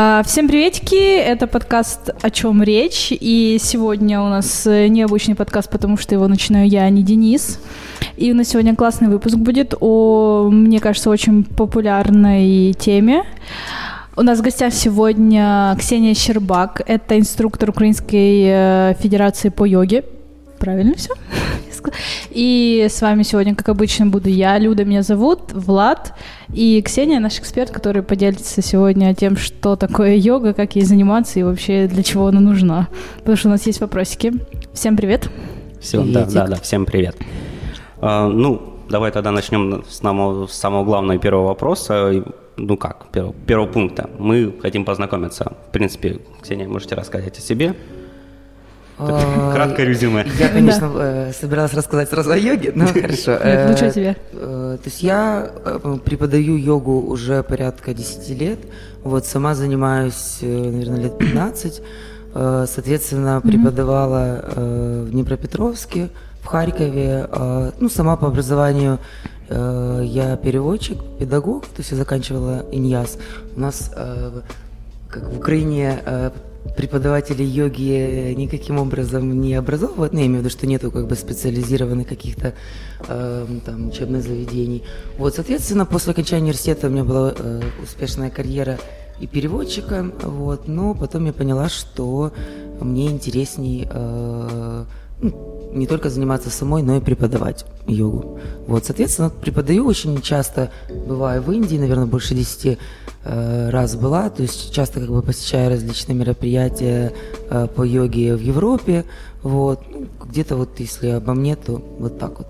А, всем приветики, это подкаст «О чем речь», и сегодня у нас необычный подкаст, потому что его начинаю я, а не Денис. И у нас сегодня классный выпуск будет о, мне кажется, очень популярной теме. У нас в гостях сегодня Ксения Щербак, это инструктор Украинской э, Федерации по йоге. Правильно все? И с вами сегодня, как обычно, буду я, Люда меня зовут, Влад, и Ксения, наш эксперт, который поделится сегодня тем, что такое йога, как ей заниматься и вообще для чего она нужна. Потому что у нас есть вопросики. Всем привет. Все, да, да, да, всем привет. А, ну, давай тогда начнем с, самого, с самого главного и первого вопроса. Ну как, первого, первого пункта. Мы хотим познакомиться. В принципе, Ксения, можете рассказать о себе. А, краткое резюме. Я, конечно, э, собиралась рассказать сразу о йоге, но хорошо. Лучше э, тебе. Э, то есть я преподаю йогу уже порядка 10 лет. Вот сама занимаюсь, наверное, лет 15. Соответственно, преподавала в Днепропетровске, в Харькове. Ну, сама по образованию я переводчик, педагог, то есть я заканчивала ИНьЯС. У нас как в Украине преподаватели йоги никаким образом не образовывают, ну, я имею в виду, что нету как бы специализированных каких-то э, там учебных заведений. Вот, соответственно, после окончания университета у меня была э, успешная карьера и переводчика, вот, но потом я поняла, что мне интересней э, ну, не только заниматься самой, но и преподавать йогу. Вот, соответственно, преподаю очень часто, бываю в Индии, наверное, больше 10 Э, раз была, то есть часто как бы посещаю различные мероприятия э, по йоге в Европе, вот, ну, где-то вот если обо мне, то вот так вот.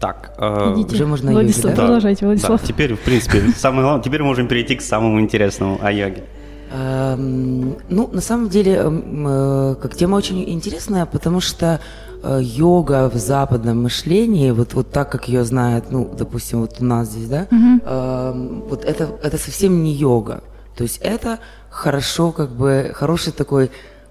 Так, э, Идите. уже можно Владислав, йоге, да? продолжайте, Владислав. Да, теперь, в принципе, самое главное, теперь можем перейти к самому интересному о йоге. Эм, ну, на самом деле, эм, э, как тема очень интересная, потому что Э, йога в западном мышлении, вот, вот так, как ее знают, ну, допустим, вот у нас здесь, да, угу. э, вот это, это совсем не йога. То есть это хорошо, как бы, хороший такой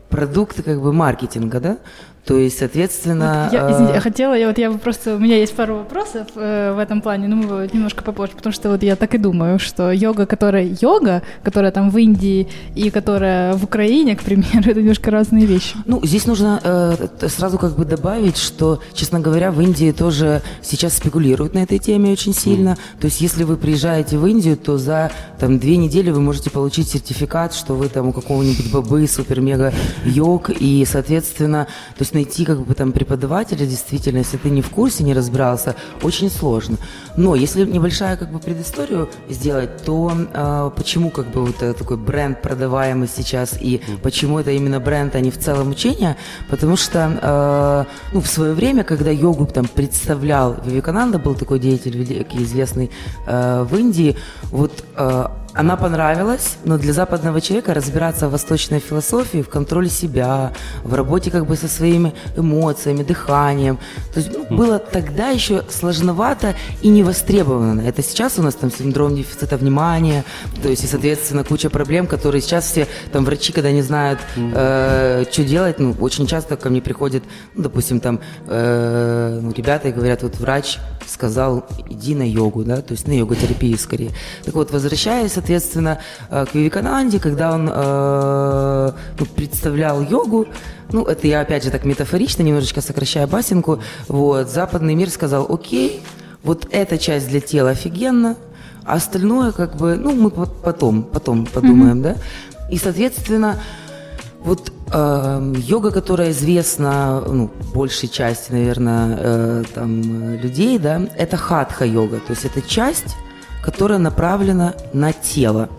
продукт, как бы, маркетинга, да, то есть, соответственно... Вот я, извините, я хотела, я вот я просто, у меня есть пару вопросов э, в этом плане, но мы немножко попозже, потому что вот я так и думаю, что йога, которая йога, которая там в Индии и которая в Украине, к примеру, это немножко разные вещи. Ну, здесь нужно э, сразу как бы добавить, что, честно говоря, в Индии тоже сейчас спекулируют на этой теме очень сильно. То есть, если вы приезжаете в Индию, то за там две недели вы можете получить сертификат, что вы там у какого-нибудь бабы супер-мега йог, и, соответственно, то есть есть найти как бы там преподавателя, действительно, если ты не в курсе, не разбирался, очень сложно. Но если небольшая как бы предысторию сделать, то э, почему как бы вот такой бренд продаваемый сейчас и почему это именно бренд, а не в целом учение? Потому что э, ну, в свое время, когда йогу там представлял Вивекананда, был такой деятель великий, известный э, в Индии, вот э, она понравилась, но для западного человека разбираться в восточной философии, в контроле себя, в работе как бы со своими эмоциями, дыханием. То есть ну, было тогда еще сложновато и не востребовано. Это сейчас у нас там синдром дефицита внимания, то есть и, соответственно, куча проблем, которые сейчас все там врачи, когда не знают, э, что делать, ну, очень часто ко мне приходят, ну, допустим, там э, ну, ребята и говорят, вот врач сказал, иди на йогу, да, то есть на йога-терапию скорее. Так вот, возвращаясь соответственно, э, к Вивекананде, когда он э, ну, представлял йогу, ну, это я, опять же, так метафорично, немножечко сокращая басенку, вот, западный мир сказал, окей, вот эта часть для тела офигенно, а остальное, как бы, ну, мы потом, потом подумаем, mm-hmm. да, и, соответственно, вот э, йога, которая известна ну, большей части, наверное, э, там, людей, да, это хатха-йога. То есть это часть, которая направлена на тело.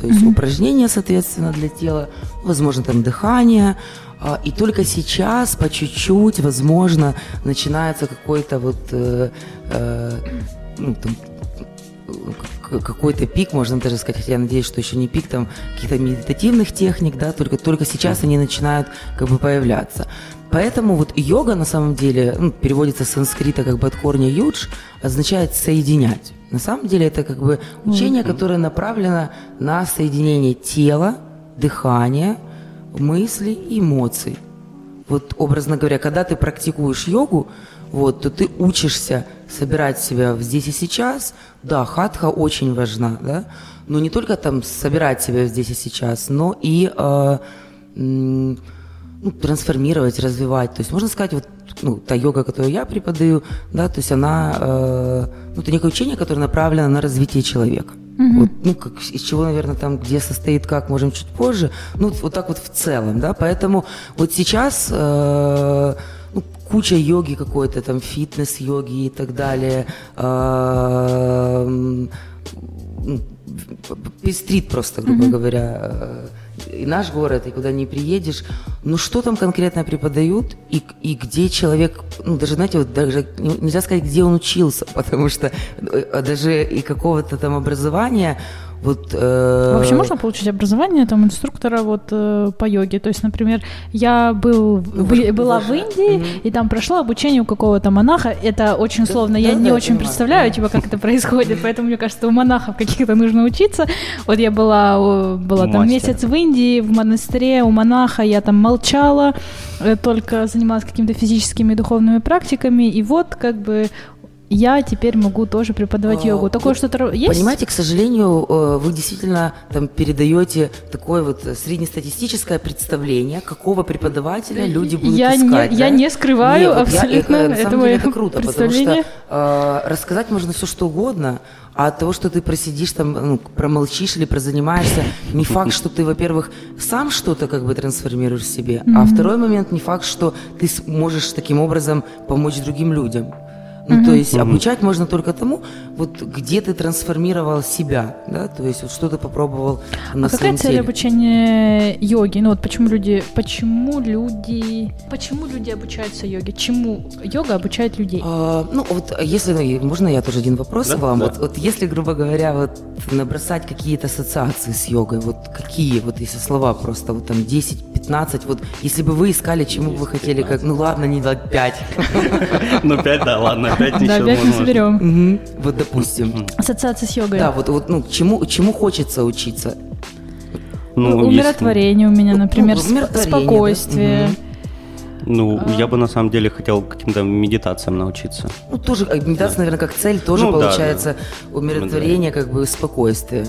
То есть mm-hmm. упражнения, соответственно, для тела, возможно, там дыхание. А, и только сейчас, по чуть-чуть, возможно, начинается какой-то вот э, э, ну, там, какой-то пик, можно даже сказать, хотя я надеюсь, что еще не пик, там каких-то медитативных техник, да, только, только сейчас они начинают как бы появляться. Поэтому вот йога на самом деле, ну, переводится с санскрита как бы от корня юдж, означает соединять. На самом деле это как бы учение, которое направлено на соединение тела, дыхания, мыслей и эмоций. Вот образно говоря, когда ты практикуешь йогу, вот, то ты учишься собирать себя здесь и сейчас, да, хатха очень важна, да, но не только там собирать себя здесь и сейчас, но и э, ну, трансформировать, развивать. То есть можно сказать, вот ну, та йога, которую я преподаю, да, то есть она, э, ну, это некое учение, которое направлено на развитие человека. Угу. Вот, ну, как, из чего, наверное, там, где состоит, как, можем чуть позже. Ну, вот, так вот в целом, да. Поэтому вот сейчас э, ну, куча йоги какой-то, там, фитнес-йоги и так далее. Э, ну, пестрит просто, грубо угу. говоря, э, и наш город, и куда не приедешь, ну что там конкретно преподают, и, и где человек, ну даже, знаете, вот даже нельзя сказать, где он учился, потому что э, даже и какого-то там образования, вот, э... Вообще можно получить образование там инструктора вот э, по йоге? То есть, например, я был, в, была в Индии угу. и там прошла обучение у какого-то монаха. Это очень сложно. я да, не да, очень понимаю. представляю, типа, как это происходит. Поэтому мне кажется, у монахов каких-то нужно учиться. Вот я была, была там месяц в Индии в монастыре у монаха. Я там молчала, э, только занималась какими-то физическими и духовными практиками. И вот как бы я теперь могу тоже преподавать а, йогу. Такое что-то есть? Понимаете, к сожалению, э, вы действительно там передаете такое вот среднестатистическое представление, какого преподавателя люди будут я искать. Не, да? Я не скрываю Нет, абсолютно я, э, это мое это круто, потому что э, рассказать можно все что угодно, а от того, что ты просидишь там, ну, промолчишь или прозанимаешься, не факт, что ты, во-первых, сам что-то как бы трансформируешь в себе, mm-hmm. а второй момент не факт, что ты можешь таким образом помочь другим людям. Ну, угу. то есть угу. обучать можно только тому, вот где ты трансформировал себя, да, то есть вот что ты попробовал на а какая цель обучения йоги? Ну вот почему люди, почему люди, почему люди обучаются йоге? Чему йога обучает людей? А, ну вот если, ну, можно я тоже один вопрос да? вам? Да. Вот, вот если, грубо говоря, вот набросать какие-то ассоциации с йогой, вот какие, вот если слова просто, вот там 10, 15, вот если бы вы искали, чему бы вы хотели, как, ну ладно, не дать 5. Ну 5, да, ладно опять ничего. Да, опять не соберем. Вот, допустим. Ассоциация с йогой. Да, вот, вот ну, чему, чему хочется учиться? Ну, ну умиротворение если... у меня, например, ну, спокойствие. Да. Ну, а... я бы на самом деле хотел каким-то медитациям научиться. Ну, тоже э, медитация, да. наверное, как цель тоже ну, получается да, да. умиротворение, да. как бы спокойствие.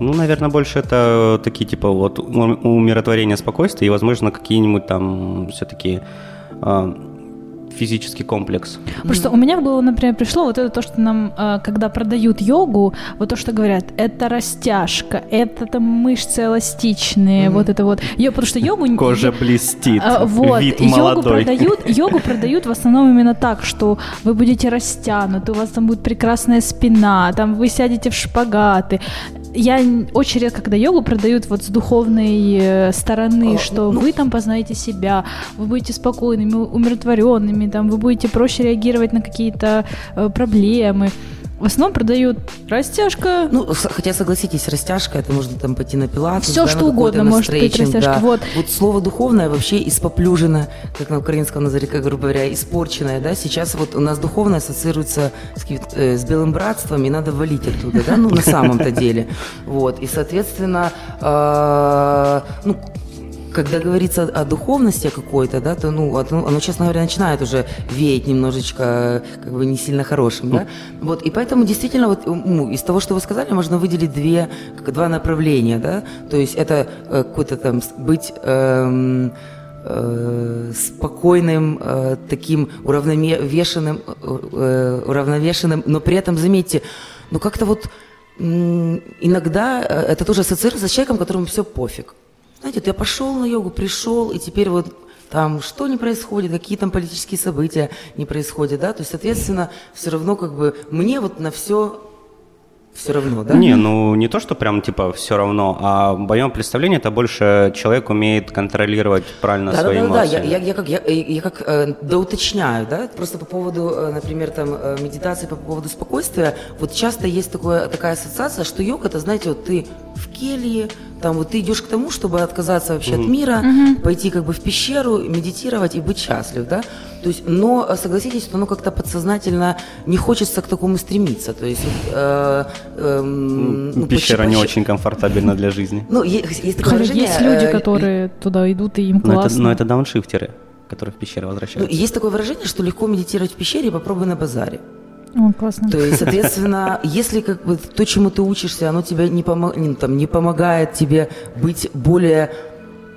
Ну, наверное, больше это такие типа вот умиротворение, спокойствие и, возможно, какие-нибудь там все-таки а, физический комплекс. Потому что у меня в голову, например, пришло вот это то, что нам, а, когда продают йогу, вот то, что говорят, это растяжка, это там мышцы эластичные, mm-hmm. вот это вот. Йо, потому что йогу... Кожа блестит, а, вот, вид йогу молодой. Продают, йогу продают в основном именно так, что вы будете растянуты, у вас там будет прекрасная спина, там вы сядете в шпагаты я очень редко, когда йогу продают вот с духовной э, стороны, а, что ну, вы там познаете себя, вы будете спокойными, умиротворенными, там вы будете проще реагировать на какие-то э, проблемы. В основном продают растяжка. Ну, хотя согласитесь, растяжка, это можно там пойти на пилатес. Все, да, что угодно может быть растяжка. Да. Вот. вот слово духовное вообще испоплюжено, как на украинском назаре, грубо говоря, испорченное, да. Сейчас вот у нас духовное ассоциируется с, э, с белым братством, и надо валить оттуда, да, ну, на самом-то деле. Вот, и, соответственно, э, ну, когда говорится о духовности какой-то, да, то, ну, оно, честно говоря, начинает уже веять немножечко, как бы, не сильно хорошим, да. Вот, и поэтому действительно, вот, ну, из того, что вы сказали, можно выделить две, два направления, да, то есть это э, какой-то там быть... Эм, э, спокойным, э, таким уравновешенным, э, уравновешенным, но при этом, заметьте, ну как-то вот иногда э, это тоже ассоциируется с человеком, которому все пофиг. Знаете, ты пошел на йогу, пришел, и теперь вот там что не происходит, какие там политические события не происходят, да, то есть, соответственно, все равно как бы мне вот на все все равно, да? Не, ну не то, что прям типа все равно, а в моем представлении это больше человек умеет контролировать правильно да, свои да, да, эмоции. Да, я, я, я как, я, я как э, доуточняю, да, просто по поводу, э, например, там э, медитации, по поводу спокойствия, вот часто есть такое, такая ассоциация, что йога, это, знаете, вот ты в келье, там вот ты идешь к тому, чтобы отказаться вообще mm-hmm. от мира, mm-hmm. пойти как бы в пещеру, медитировать и быть счастлив, да? То есть, но э, согласитесь, что оно как-то подсознательно не хочется к такому стремиться. То есть, э, э, ну, Пещера почти, не очень комфортабельна для жизни. Ну, есть, есть такое выражение. Есть люди, э, которые э, туда идут и им классно. Но это, но это дауншифтеры, которые в пещеры возвращаются. Ну, есть такое выражение, что легко медитировать в пещере, попробуй на базаре. О, классно. То есть, соответственно, если как бы то, чему ты учишься, оно тебе не, помо- не, там, не помогает тебе быть более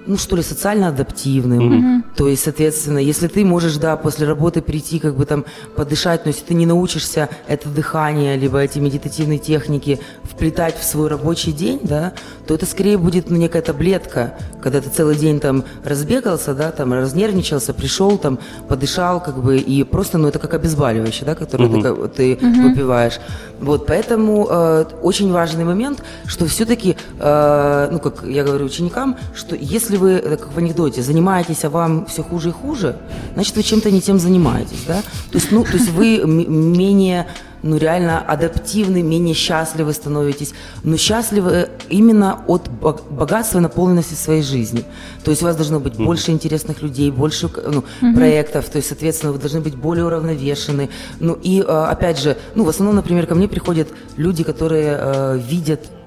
ну что ли, социально адаптивным. Mm-hmm. То есть, соответственно, если ты можешь, да, после работы прийти, как бы там подышать, но если ты не научишься это дыхание, либо эти медитативные техники вплетать в свой рабочий день, да, то это скорее будет ну, некая таблетка, когда ты целый день там разбегался, да, там разнервничался, пришел, там подышал, как бы, и просто, ну, это как обезболивающее, да, которое mm-hmm. ты, ты mm-hmm. выпиваешь. Вот, поэтому э, очень важный момент, что все-таки, э, ну, как я говорю ученикам, что если вы, э, как в анекдоте, занимаетесь, а вам все хуже и хуже, значит, вы чем-то не тем занимаетесь, да? То есть, ну, то есть вы менее ну, реально адаптивны, менее счастливы становитесь, но счастливы именно от богатства и наполненности своей жизни. То есть у вас должно быть mm-hmm. больше интересных людей, больше ну, mm-hmm. проектов, то есть, соответственно, вы должны быть более уравновешены. Ну и, э, опять же, ну, в основном, например, ко мне приходят люди, которые э, видят Э,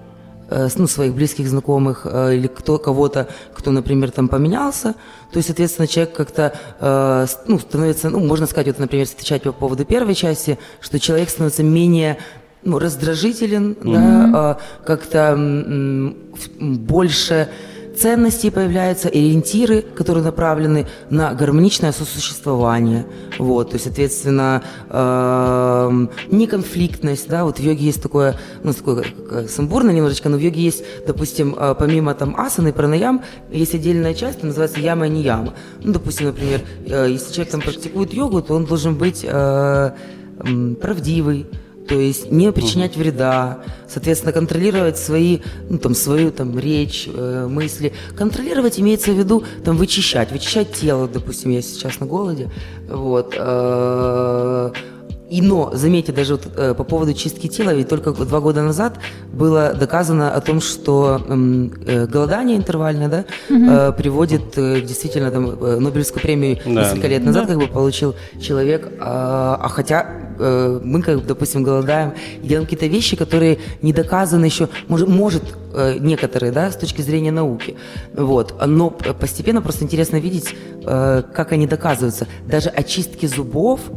ну, своих близких знакомых э, или кто, кого-то, кто, например, там поменялся, то есть, соответственно, человек как-то э, ну, становится, ну, можно сказать, вот, например, отвечать по поводу первой части, что человек становится менее ну, раздражителен, mm-hmm. да, как-то м- больше ценности появляются, ориентиры, которые направлены на гармоничное сосуществование. Вот, то есть, соответственно, э, неконфликтность, да, вот в йоге есть такое, ну, такое сумбурно немножечко, но в йоге есть, допустим, э, помимо там асаны, пранаям, есть отдельная часть, называется яма и не яма. Ну, допустим, например, э, если человек там практикует йогу, то он должен быть э, правдивый, то есть не причинять вреда, соответственно, контролировать свои, ну, там, свою там, речь, э, мысли. Контролировать имеется в виду там, вычищать, вычищать тело, допустим, я сейчас на голоде, вот, э, и но, заметьте, даже вот, э, по поводу чистки тела, ведь только два года назад было доказано о том, что э, голодание интервальное да, угу. э, приводит э, действительно там, э, Нобелевскую премию да. несколько лет назад да. как бы получил человек, а, а хотя э, мы, как, допустим, голодаем и делаем какие-то вещи, которые не доказаны еще, может, может э, некоторые, да, с точки зрения науки. Вот. Но постепенно просто интересно видеть, э, как они доказываются. Даже очистки зубов –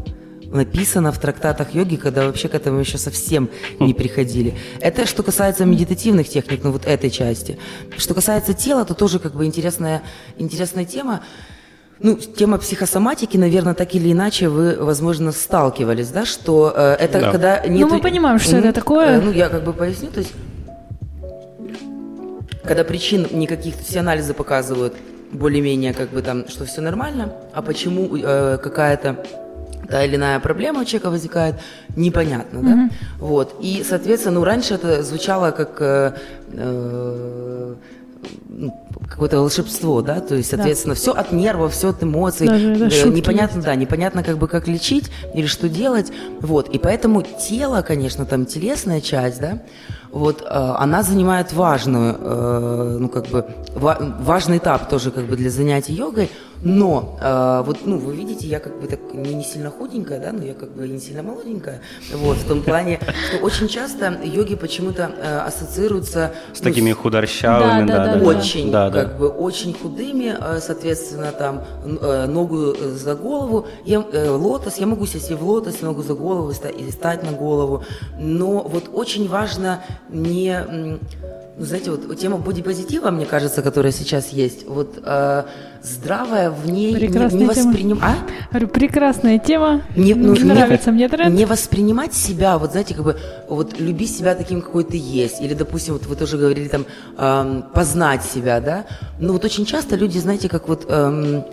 написано в трактатах йоги, когда вообще к этому еще совсем не приходили. Это что касается медитативных техник, ну вот этой части. Что касается тела, то тоже как бы интересная, интересная тема. Ну, тема психосоматики, наверное, так или иначе вы, возможно, сталкивались, да, что э, это да. когда нет... Ну, мы понимаем, что это такое. Э, ну, я как бы поясню, то есть, когда причин никаких, все анализы показывают более-менее, как бы там, что все нормально, а почему э, какая-то та или иная проблема у человека возникает, непонятно, да? Mm-hmm. Вот. И, соответственно, ну, раньше это звучало как э, э, ну, какое-то волшебство, да, то есть, соответственно, да. все от нервов, все от эмоций, Даже, да, э, непонятно, есть. да, непонятно, как бы как лечить или что делать, вот, и поэтому тело, конечно, там телесная часть, да, вот, э, она занимает важную, э, ну, как бы, важный этап тоже, как бы, для занятий йогой, но э, вот, ну, вы видите, я как бы так не, не сильно худенькая, да, но я как бы не сильно молоденькая. Вот, в том плане, что очень часто йоги почему-то э, ассоциируются... С ну, такими худорщавыми, да, да, да, да. Очень, да, как бы очень худыми, э, соответственно, там, э, ногу за голову. Я, э, лотос, я могу сесть и в лотос, ногу за голову и стать на голову. Но вот очень важно не ну, знаете, вот тема бодипозитива, мне кажется, которая сейчас есть, вот э, здравая в ней прекрасная не, не воспринимать... А? прекрасная тема, не, ну, нравится не, мне тренд. Не воспринимать себя, вот знаете, как бы, вот любить себя таким, какой ты есть, или, допустим, вот вы тоже говорили там, э, познать себя, да, ну вот очень часто люди, знаете, как вот... Э,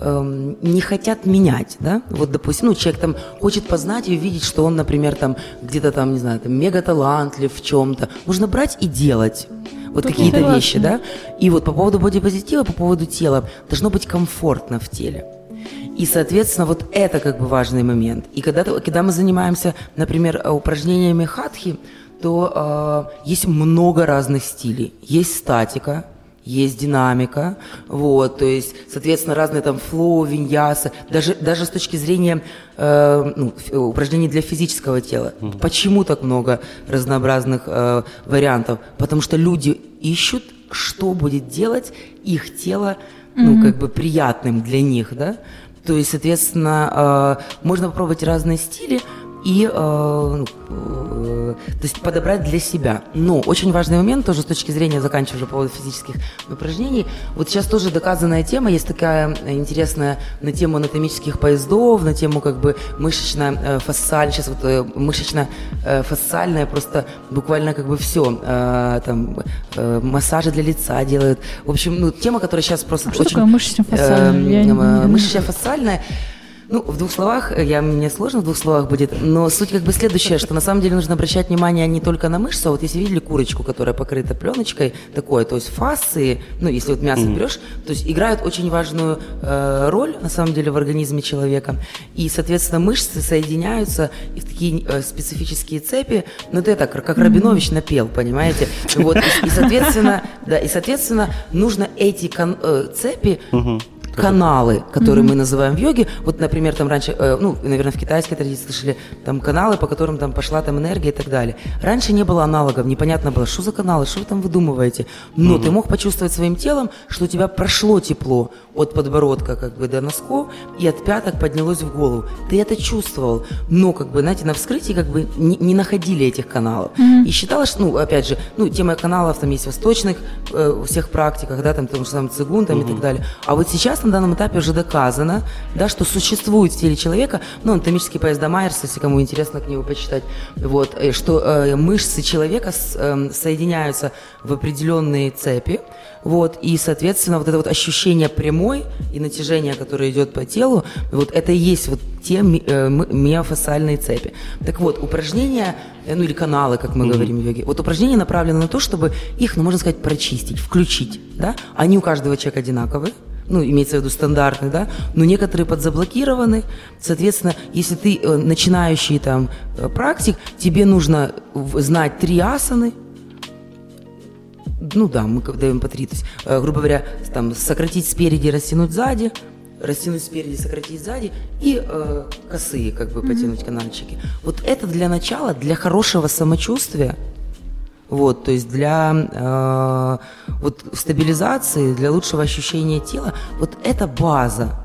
эм, не хотят менять, да, вот, допустим, ну, человек там хочет познать и увидеть, что он, например, там где-то там, не знаю, там мега талантлив в чем-то, нужно брать и делать вот какие-то вещи, да, и вот по поводу бодипозитива, по поводу тела, должно быть комфортно в теле. И, соответственно, вот это как бы важный момент. И когда, когда мы занимаемся, например, упражнениями хатхи, то э, есть много разных стилей. Есть статика, есть динамика, вот, то есть, соответственно, разные там флоу, виньясы, даже, даже с точки зрения э, ну, упражнений для физического тела. Mm-hmm. Почему так много разнообразных э, вариантов? Потому что люди ищут, что будет делать их тело, ну, mm-hmm. как бы приятным для них, да? То есть, соответственно, э, можно попробовать разные стили, и э, э, то есть подобрать для себя. Но очень важный момент тоже с точки зрения, заканчивая уже по поводу физических упражнений, вот сейчас тоже доказанная тема, есть такая интересная на тему анатомических поездов, на тему как бы мышечно-фасциальная, сейчас вот э, мышечно-фасциальная, просто буквально как бы все, э, там э, массажи для лица делают. В общем, ну, тема, которая сейчас просто а что очень... такое мышечно-фасциальная? Э, мышечно-фасциальная ну, в двух словах, э, я, мне сложно в двух словах будет, но суть как бы следующая, что на самом деле нужно обращать внимание не только на мышцы, а вот если видели курочку, которая покрыта пленочкой, такое, то есть фасции, ну, если вот мясо mm-hmm. берешь, то есть играют очень важную э, роль, на самом деле, в организме человека, и, соответственно, мышцы соединяются в такие э, специфические цепи, ну, это так, как Рабинович напел, понимаете, вот, и, и соответственно, да, и, соответственно, нужно эти кон- э, цепи mm-hmm каналы, которые mm-hmm. мы называем в йоге. Вот, например, там раньше, э, ну, наверное, в китайской традиции слышали, там каналы, по которым там пошла там энергия и так далее. Раньше не было аналогов, непонятно было, что за каналы, что вы там выдумываете. Но mm-hmm. ты мог почувствовать своим телом, что у тебя прошло тепло от подбородка как бы до носков и от пяток поднялось в голову. Ты это чувствовал, но как бы, знаете, на вскрытии как бы не, не находили этих каналов. Mm-hmm. И считалось, ну, опять же, ну, тема каналов там есть в восточных э, всех практиках, да, там, том же самом цигун там mm-hmm. и так далее. А вот сейчас на данном этапе уже доказано, да, что существует в теле человека, ну, анатомический поезд Майерса, если кому интересно книгу почитать, вот, э, что э, мышцы человека с, э, соединяются в определенные цепи, вот, и, соответственно, вот это вот ощущение прямой и натяжение, которое идет по телу, вот это и есть вот те э, миофасциальные цепи. Так вот, упражнения, э, ну или каналы, как мы mm-hmm. говорим в йоге, вот упражнения направлены на то, чтобы их, ну, можно сказать, прочистить, включить, да? Они у каждого человека одинаковые, ну, имеется в виду стандартный, да, но некоторые подзаблокированы. Соответственно, если ты э, начинающий там э, практик, тебе нужно знать три асаны, ну да, мы даем по три, то есть, э, грубо говоря, там, сократить спереди, растянуть сзади, растянуть спереди, сократить сзади и э, косые, как бы, потянуть mm-hmm. канальчики. Вот это для начала, для хорошего самочувствия, вот, то есть для э, вот стабилизации, для лучшего ощущения тела, вот это база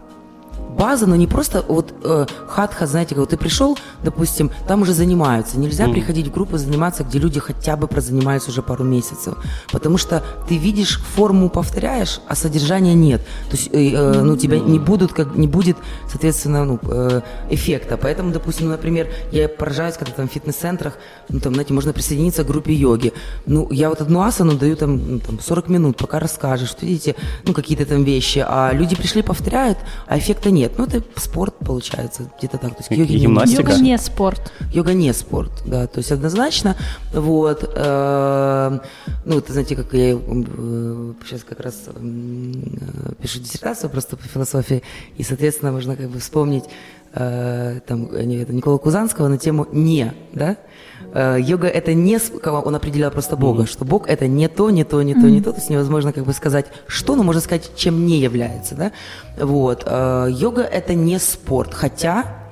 база, но не просто вот э, хатха, знаете, вот ты пришел, допустим, там уже занимаются. Нельзя mm. приходить в группу заниматься, где люди хотя бы прозанимаются уже пару месяцев, потому что ты видишь форму повторяешь, а содержания нет. То есть, э, э, ну тебя не будут как не будет, соответственно, ну э, эффекта. Поэтому, допустим, например, я поражаюсь, когда там в фитнес-центрах, ну там, знаете, можно присоединиться к группе йоги. Ну я вот одну асану даю там, ну, там 40 минут, пока расскажешь, видите, ну какие-то там вещи, а люди пришли повторяют, а эффекта нет. Ну, это спорт, получается, где-то так. То есть йоги Гимнастика? Йога не спорт. Йога не спорт, да, то есть однозначно. Вот. Э, ну, это, знаете, как я э, сейчас как раз э, пишу диссертацию просто по философии, и, соответственно, можно как бы вспомнить там, Никола Кузанского на тему «не», да, Э, йога это не, он определял просто Бога, mm-hmm. что Бог это не то, не то, не то, mm-hmm. не то, то есть невозможно как бы сказать что, но можно сказать, чем не является, да, вот, э, йога это не спорт, хотя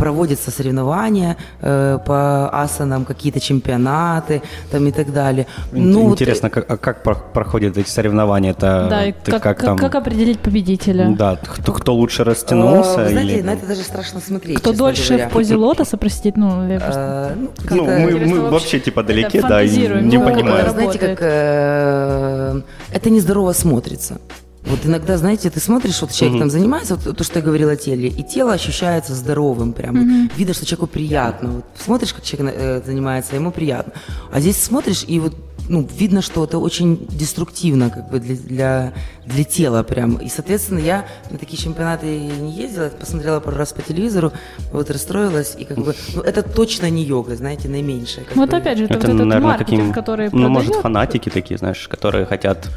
проводятся соревнования э, по асанам, какие-то чемпионаты там и так далее. Ну, Интересно, вот, как, а как проходят эти соревнования? Это да, и как, как, там... как определить победителя? Да, кто, кто лучше растянулся? Вы знаете, или... на это даже страшно смотреть. Кто дольше говоря. в позе лотоса, простите, ну, я просто... ну, ну мы, мы вообще типа далеки, да, и не ну, понимаем. Знаете, как э, это нездорово смотрится. Вот иногда, знаете, ты смотришь, вот человек mm-hmm. там занимается, вот то, что я говорила о теле, и тело ощущается здоровым, прям mm-hmm. видно, что человеку приятно. Вот смотришь, как человек э, занимается, ему приятно. А здесь смотришь, и вот ну, видно, что это очень деструктивно как бы для, для, для тела прям. И, соответственно, я на такие чемпионаты не ездила, посмотрела пару раз по телевизору, вот расстроилась, и как бы, ну, это точно не йога, знаете, наименьшая. Вот бы. опять же, это, это вот этот наверное, маркетинг, таким, который Ну, продает. может, фанатики такие, знаешь, которые хотят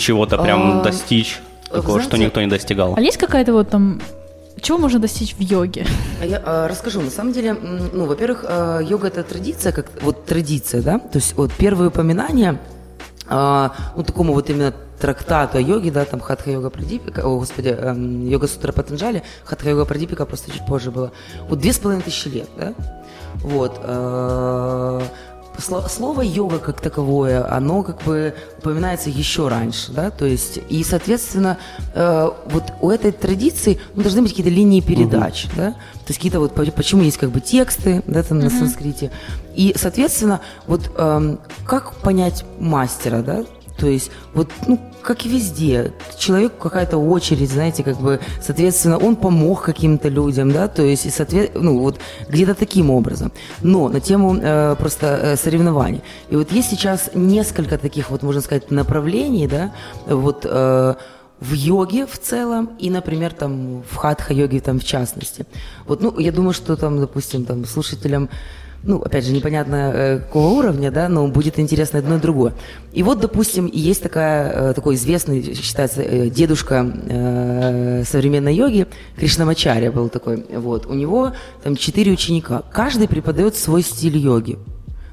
чего-то прям а, достичь, такого, знаете, что никто не достигал. А есть какая-то вот там чего можно достичь в йоге? А я а, расскажу. На самом деле, ну, во-первых, а, йога это традиция, как вот традиция, да. То есть вот первые упоминания, а, ну такому вот именно трактату о йоге, да, там Хатха йога Прадипика, о господи, эм, йога сутра Патанджали, Хатха йога Прадипика просто чуть позже было. Вот две с половиной тысячи лет, да. Вот. Э, слово йога как таковое, оно как бы упоминается еще раньше, да, то есть, и, соответственно, э, вот у этой традиции ну, должны быть какие-то линии передач, угу. да, то есть какие-то вот, почему есть как бы тексты, да, там угу. на санскрите, и, соответственно, вот э, как понять мастера, да, то есть вот, ну, как и везде, человеку какая-то очередь, знаете, как бы, соответственно, он помог каким-то людям, да, то есть, и, соответственно, ну, вот где-то таким образом. Но на тему э, просто э, соревнований. И вот есть сейчас несколько таких, вот, можно сказать, направлений, да, вот, э, в йоге в целом и, например, там в хатха-йоге там в частности. Вот, ну, я думаю, что там, допустим, там слушателям ну, опять же, непонятно э, какого уровня, да, но будет интересно одно и другое. И вот, допустим, есть такая, э, такой известный, считается, э, дедушка современной йоги, Кришнамачаря был такой, вот, у него там четыре ученика, каждый преподает свой стиль йоги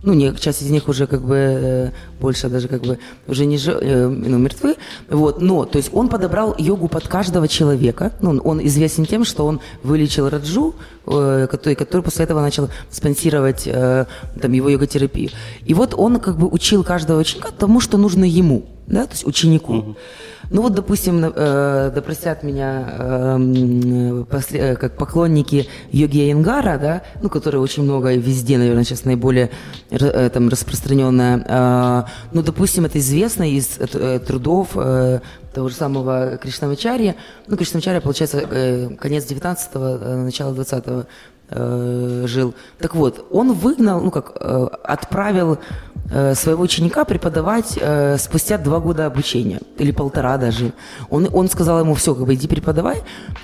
ну, не, часть из них уже как бы э, больше даже как бы уже не жив, э, ну, мертвы, вот, но, то есть он подобрал йогу под каждого человека, ну, он известен тем, что он вылечил Раджу, э, который, который после этого начал спонсировать там его йога-терапию. И вот он как бы учил каждого ученика тому, что нужно ему, да, то есть ученику. Uh-huh. Ну вот, допустим, э, да простят меня э, после, э, как поклонники йоги Ингара, да, ну, которые очень много везде, наверное, сейчас наиболее э, там распространенная. Э, ну, допустим, это известно из э, трудов э, того же самого Кришнамачарья. Ну, Кришнамачарья, получается, э, конец 19-го, э, начало 20-го э, жил. Так вот, он выгнал, ну как, э, отправил э, своего ученика преподавать э, спустя два года обучения, или полтора даже. Он, он сказал ему, все, как бы иди преподавай,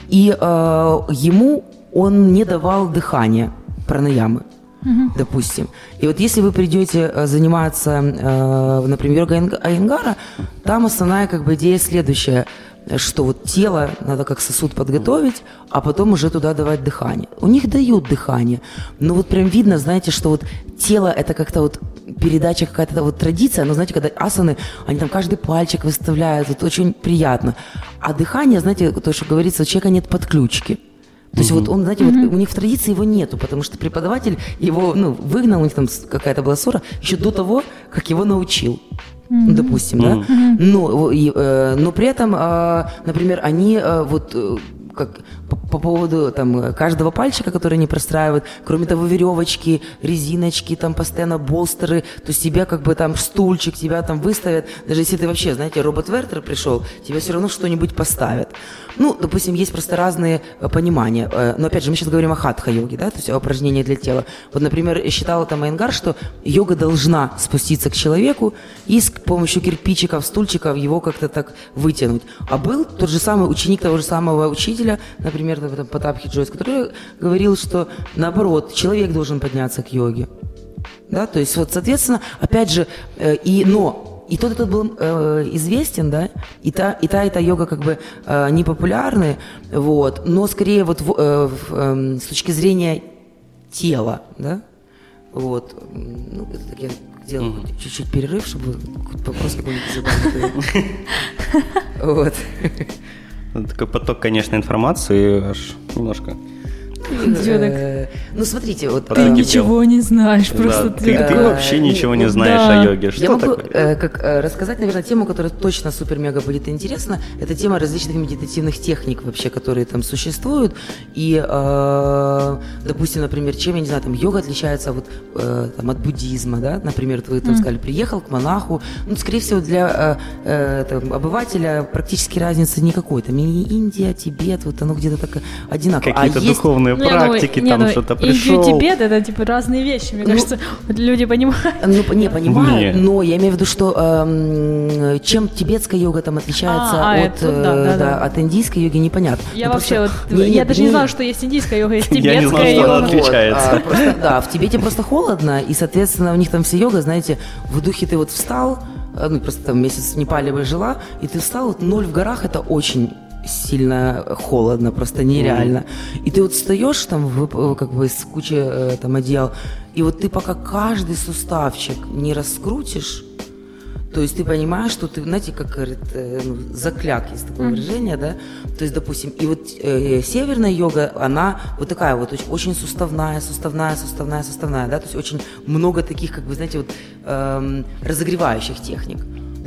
и э, ему он не давал дыхания, пранаямы. Uh-huh. допустим. И вот если вы придете заниматься, например, йога Айнгара, там основная как бы идея следующая – что вот тело надо как сосуд подготовить, а потом уже туда давать дыхание. У них дают дыхание, но вот прям видно, знаете, что вот тело это как-то вот передача какая-то вот традиция, но знаете, когда асаны, они там каждый пальчик выставляют, это очень приятно. А дыхание, знаете, то, что говорится, у человека нет подключки. То есть вот он, знаете, вот у них в традиции его нету, потому что преподаватель его, ну, выгнал, у них там какая-то была ссора еще до того, как его научил mm-hmm. допустим, mm-hmm. да, но, и, э, но при этом, э, например, они э, вот э, как по, по поводу там каждого пальчика, который они простраивают, кроме того веревочки, резиночки, там постоянно болстеры, то есть тебя как бы там стульчик, тебя там выставят, даже если ты вообще, знаете, робот-вертер пришел, тебя все равно что-нибудь поставят. Ну, допустим, есть просто разные э, понимания. Э, но опять же, мы сейчас говорим о хатха-йоге, да, то есть о упражнении для тела. Вот, например, считал там Айнгар, что йога должна спуститься к человеку и с помощью кирпичиков, стульчиков его как-то так вытянуть. А был тот же самый ученик того же самого учителя, например, там, Потапхи Джойс, который говорил, что наоборот, человек должен подняться к йоге. Да, то есть вот, соответственно, опять же, э, и, но и тот, и тот был э, известен, да, и та, и та, и та йога как бы э, не популярны, вот, но скорее вот в, э, в, э, с точки зрения тела, да, вот, ну, это так я сделал mm-hmm. чуть-чуть перерыв, чтобы вопрос какой-нибудь задал. Вот. Такой поток, конечно, информации, аж немножко Э, ну, смотрите, вот... Ты ничего не знаешь, просто ты... Ты вообще ничего не знаешь о йоге. Что Я могу э, как э, рассказать, наверное, тему, которая точно супер-мега будет интересна. Это тема различных медитативных техник вообще, которые там существуют. И, допустим, например, чем, я не знаю, там йога отличается вот там от буддизма, да? Например, вы там сказали, приехал к монаху. Ну, скорее всего, для обывателя практически разницы никакой. Там и Индия, Тибет, вот оно где-то так одинаково. Какие-то а духовные ну, практики, не, там ну, что-то пришел. Индию, Тибет, это типа разные вещи, мне ну, кажется, люди понимают. Ну, не понимают, не. но я имею в виду, что э, чем тибетская йога там отличается а, а от, это, да, э, да, да. от индийской йоги, непонятно. Я ну, вообще, просто, вот, не, я даже не, не знала, что есть индийская йога, есть тибетская я не знала, йога. Что она отличается. Вот, а, просто, да, в Тибете просто холодно, и, соответственно, у них там все йога, знаете, в духе ты вот встал, э, ну, просто там месяц в Непале жила, и ты встал, вот ноль в горах, это очень сильно холодно, просто нереально. И ты вот встаешь там в, как бы с кучи э, там одеял, и вот ты пока каждый суставчик не раскрутишь, То есть ты понимаешь, что ты, знаете, как говорит, э, ну, закляк, есть такое выражение, да? То есть, допустим, и вот э, северная йога, она вот такая вот очень, очень суставная, суставная, суставная, суставная, да? То есть очень много таких, как бы, знаете, вот эм, разогревающих техник.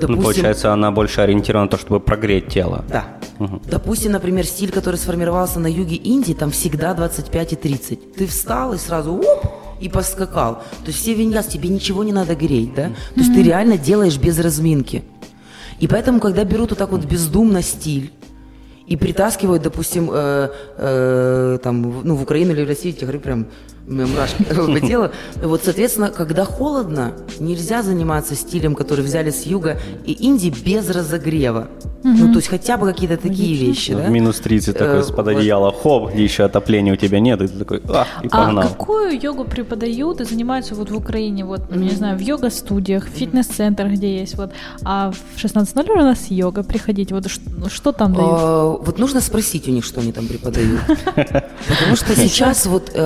Ну, получается, она больше ориентирована на то, чтобы прогреть тело. Да. Мгм. Допустим, например, стиль, который сформировался на юге Индии, там всегда 25 и 30. Ты встал и сразу оп, и поскакал. То есть все виньяс, тебе ничего не надо греть, да? То есть ты реально делаешь без разминки. И поэтому, когда берут вот так вот бездумно стиль, и притаскивают, допустим, э, э, там, в- ну, в Украину или в Россию, я говорю, прям мурашки по телу. Вот, соответственно, когда холодно, нельзя заниматься стилем, который взяли с юга и Индии без разогрева. Ну, то есть хотя бы какие-то такие вещи, да? Минус 30 такой Э, из-под вот. одеяла, хоп, где еще отопления у тебя нет, и ты такой, а, и А погнал. какую йогу преподают и занимаются вот в Украине? Вот, я не знаю, в йога-студиях, в фитнес-центрах, где есть вот. А в 16.00 у нас йога, приходите. Вот ну, что там дают? А, Вот нужно спросить у них, что они там преподают. Потому что сейчас вот, э,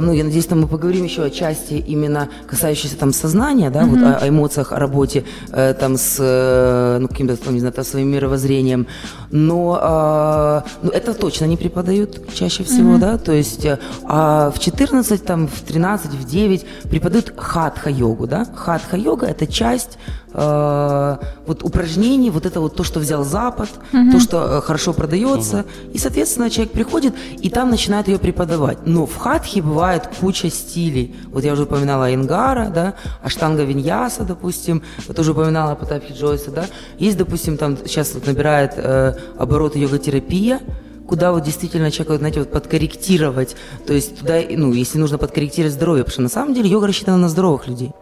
ну, я надеюсь, там мы поговорим еще о части именно касающейся там сознания, да, вот о, о эмоциях, о работе э, там с, э, ну, каким-то, там, не знаю, там, своим мировоззрением. Но э, ну, это точно не преподают чаще всего, да, то есть э, а в 14, там, в 13, в 9 преподают хатха-йогу, да. Хатха-йога – это часть э, вот упражнений, вот это вот то, что взял Запад, то, что э, хорошо продается, и, соответственно, человек приходит и там начинает ее преподавать. Но в хатхе бывает куча стилей. Вот я уже упоминала Ингара, да, Аштанга Виньяса, допустим, я тоже упоминала Потапхи Джойса, да. Есть, допустим, там сейчас вот набирает э, обороты йога-терапия, куда вот действительно человека, вот, знаете, вот подкорректировать, то есть туда, ну, если нужно подкорректировать здоровье, потому что на самом деле йога рассчитана на здоровых людей.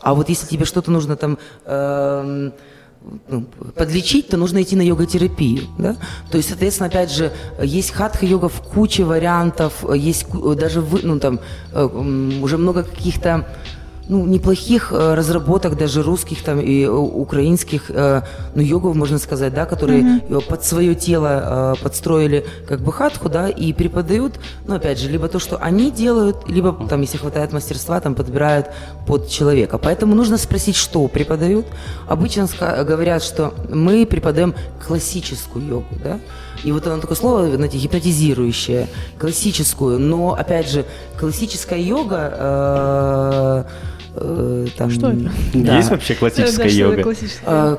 А вот если тебе что-то нужно там ну, подлечить, то нужно идти на йога-терапию, да? То есть, соответственно, опять же, есть хатха-йога в куче вариантов, есть даже, вы, ну, там, э, уже много каких-то ну, неплохих э, разработок, даже русских там и э, украинских, э, ну, йогов, можно сказать, да, которые э, под свое тело э, подстроили как бы хатху, да, и преподают, ну, опять же, либо то, что они делают, либо там, если хватает мастерства, там подбирают под человека. Поэтому нужно спросить, что преподают. Обычно ска- говорят, что мы преподаем классическую йогу, да, и вот оно такое слово, знаете, гипнотизирующее, классическую, но, опять же, классическая йога... э, там, Что это? да. Есть вообще классическая йога? классическая?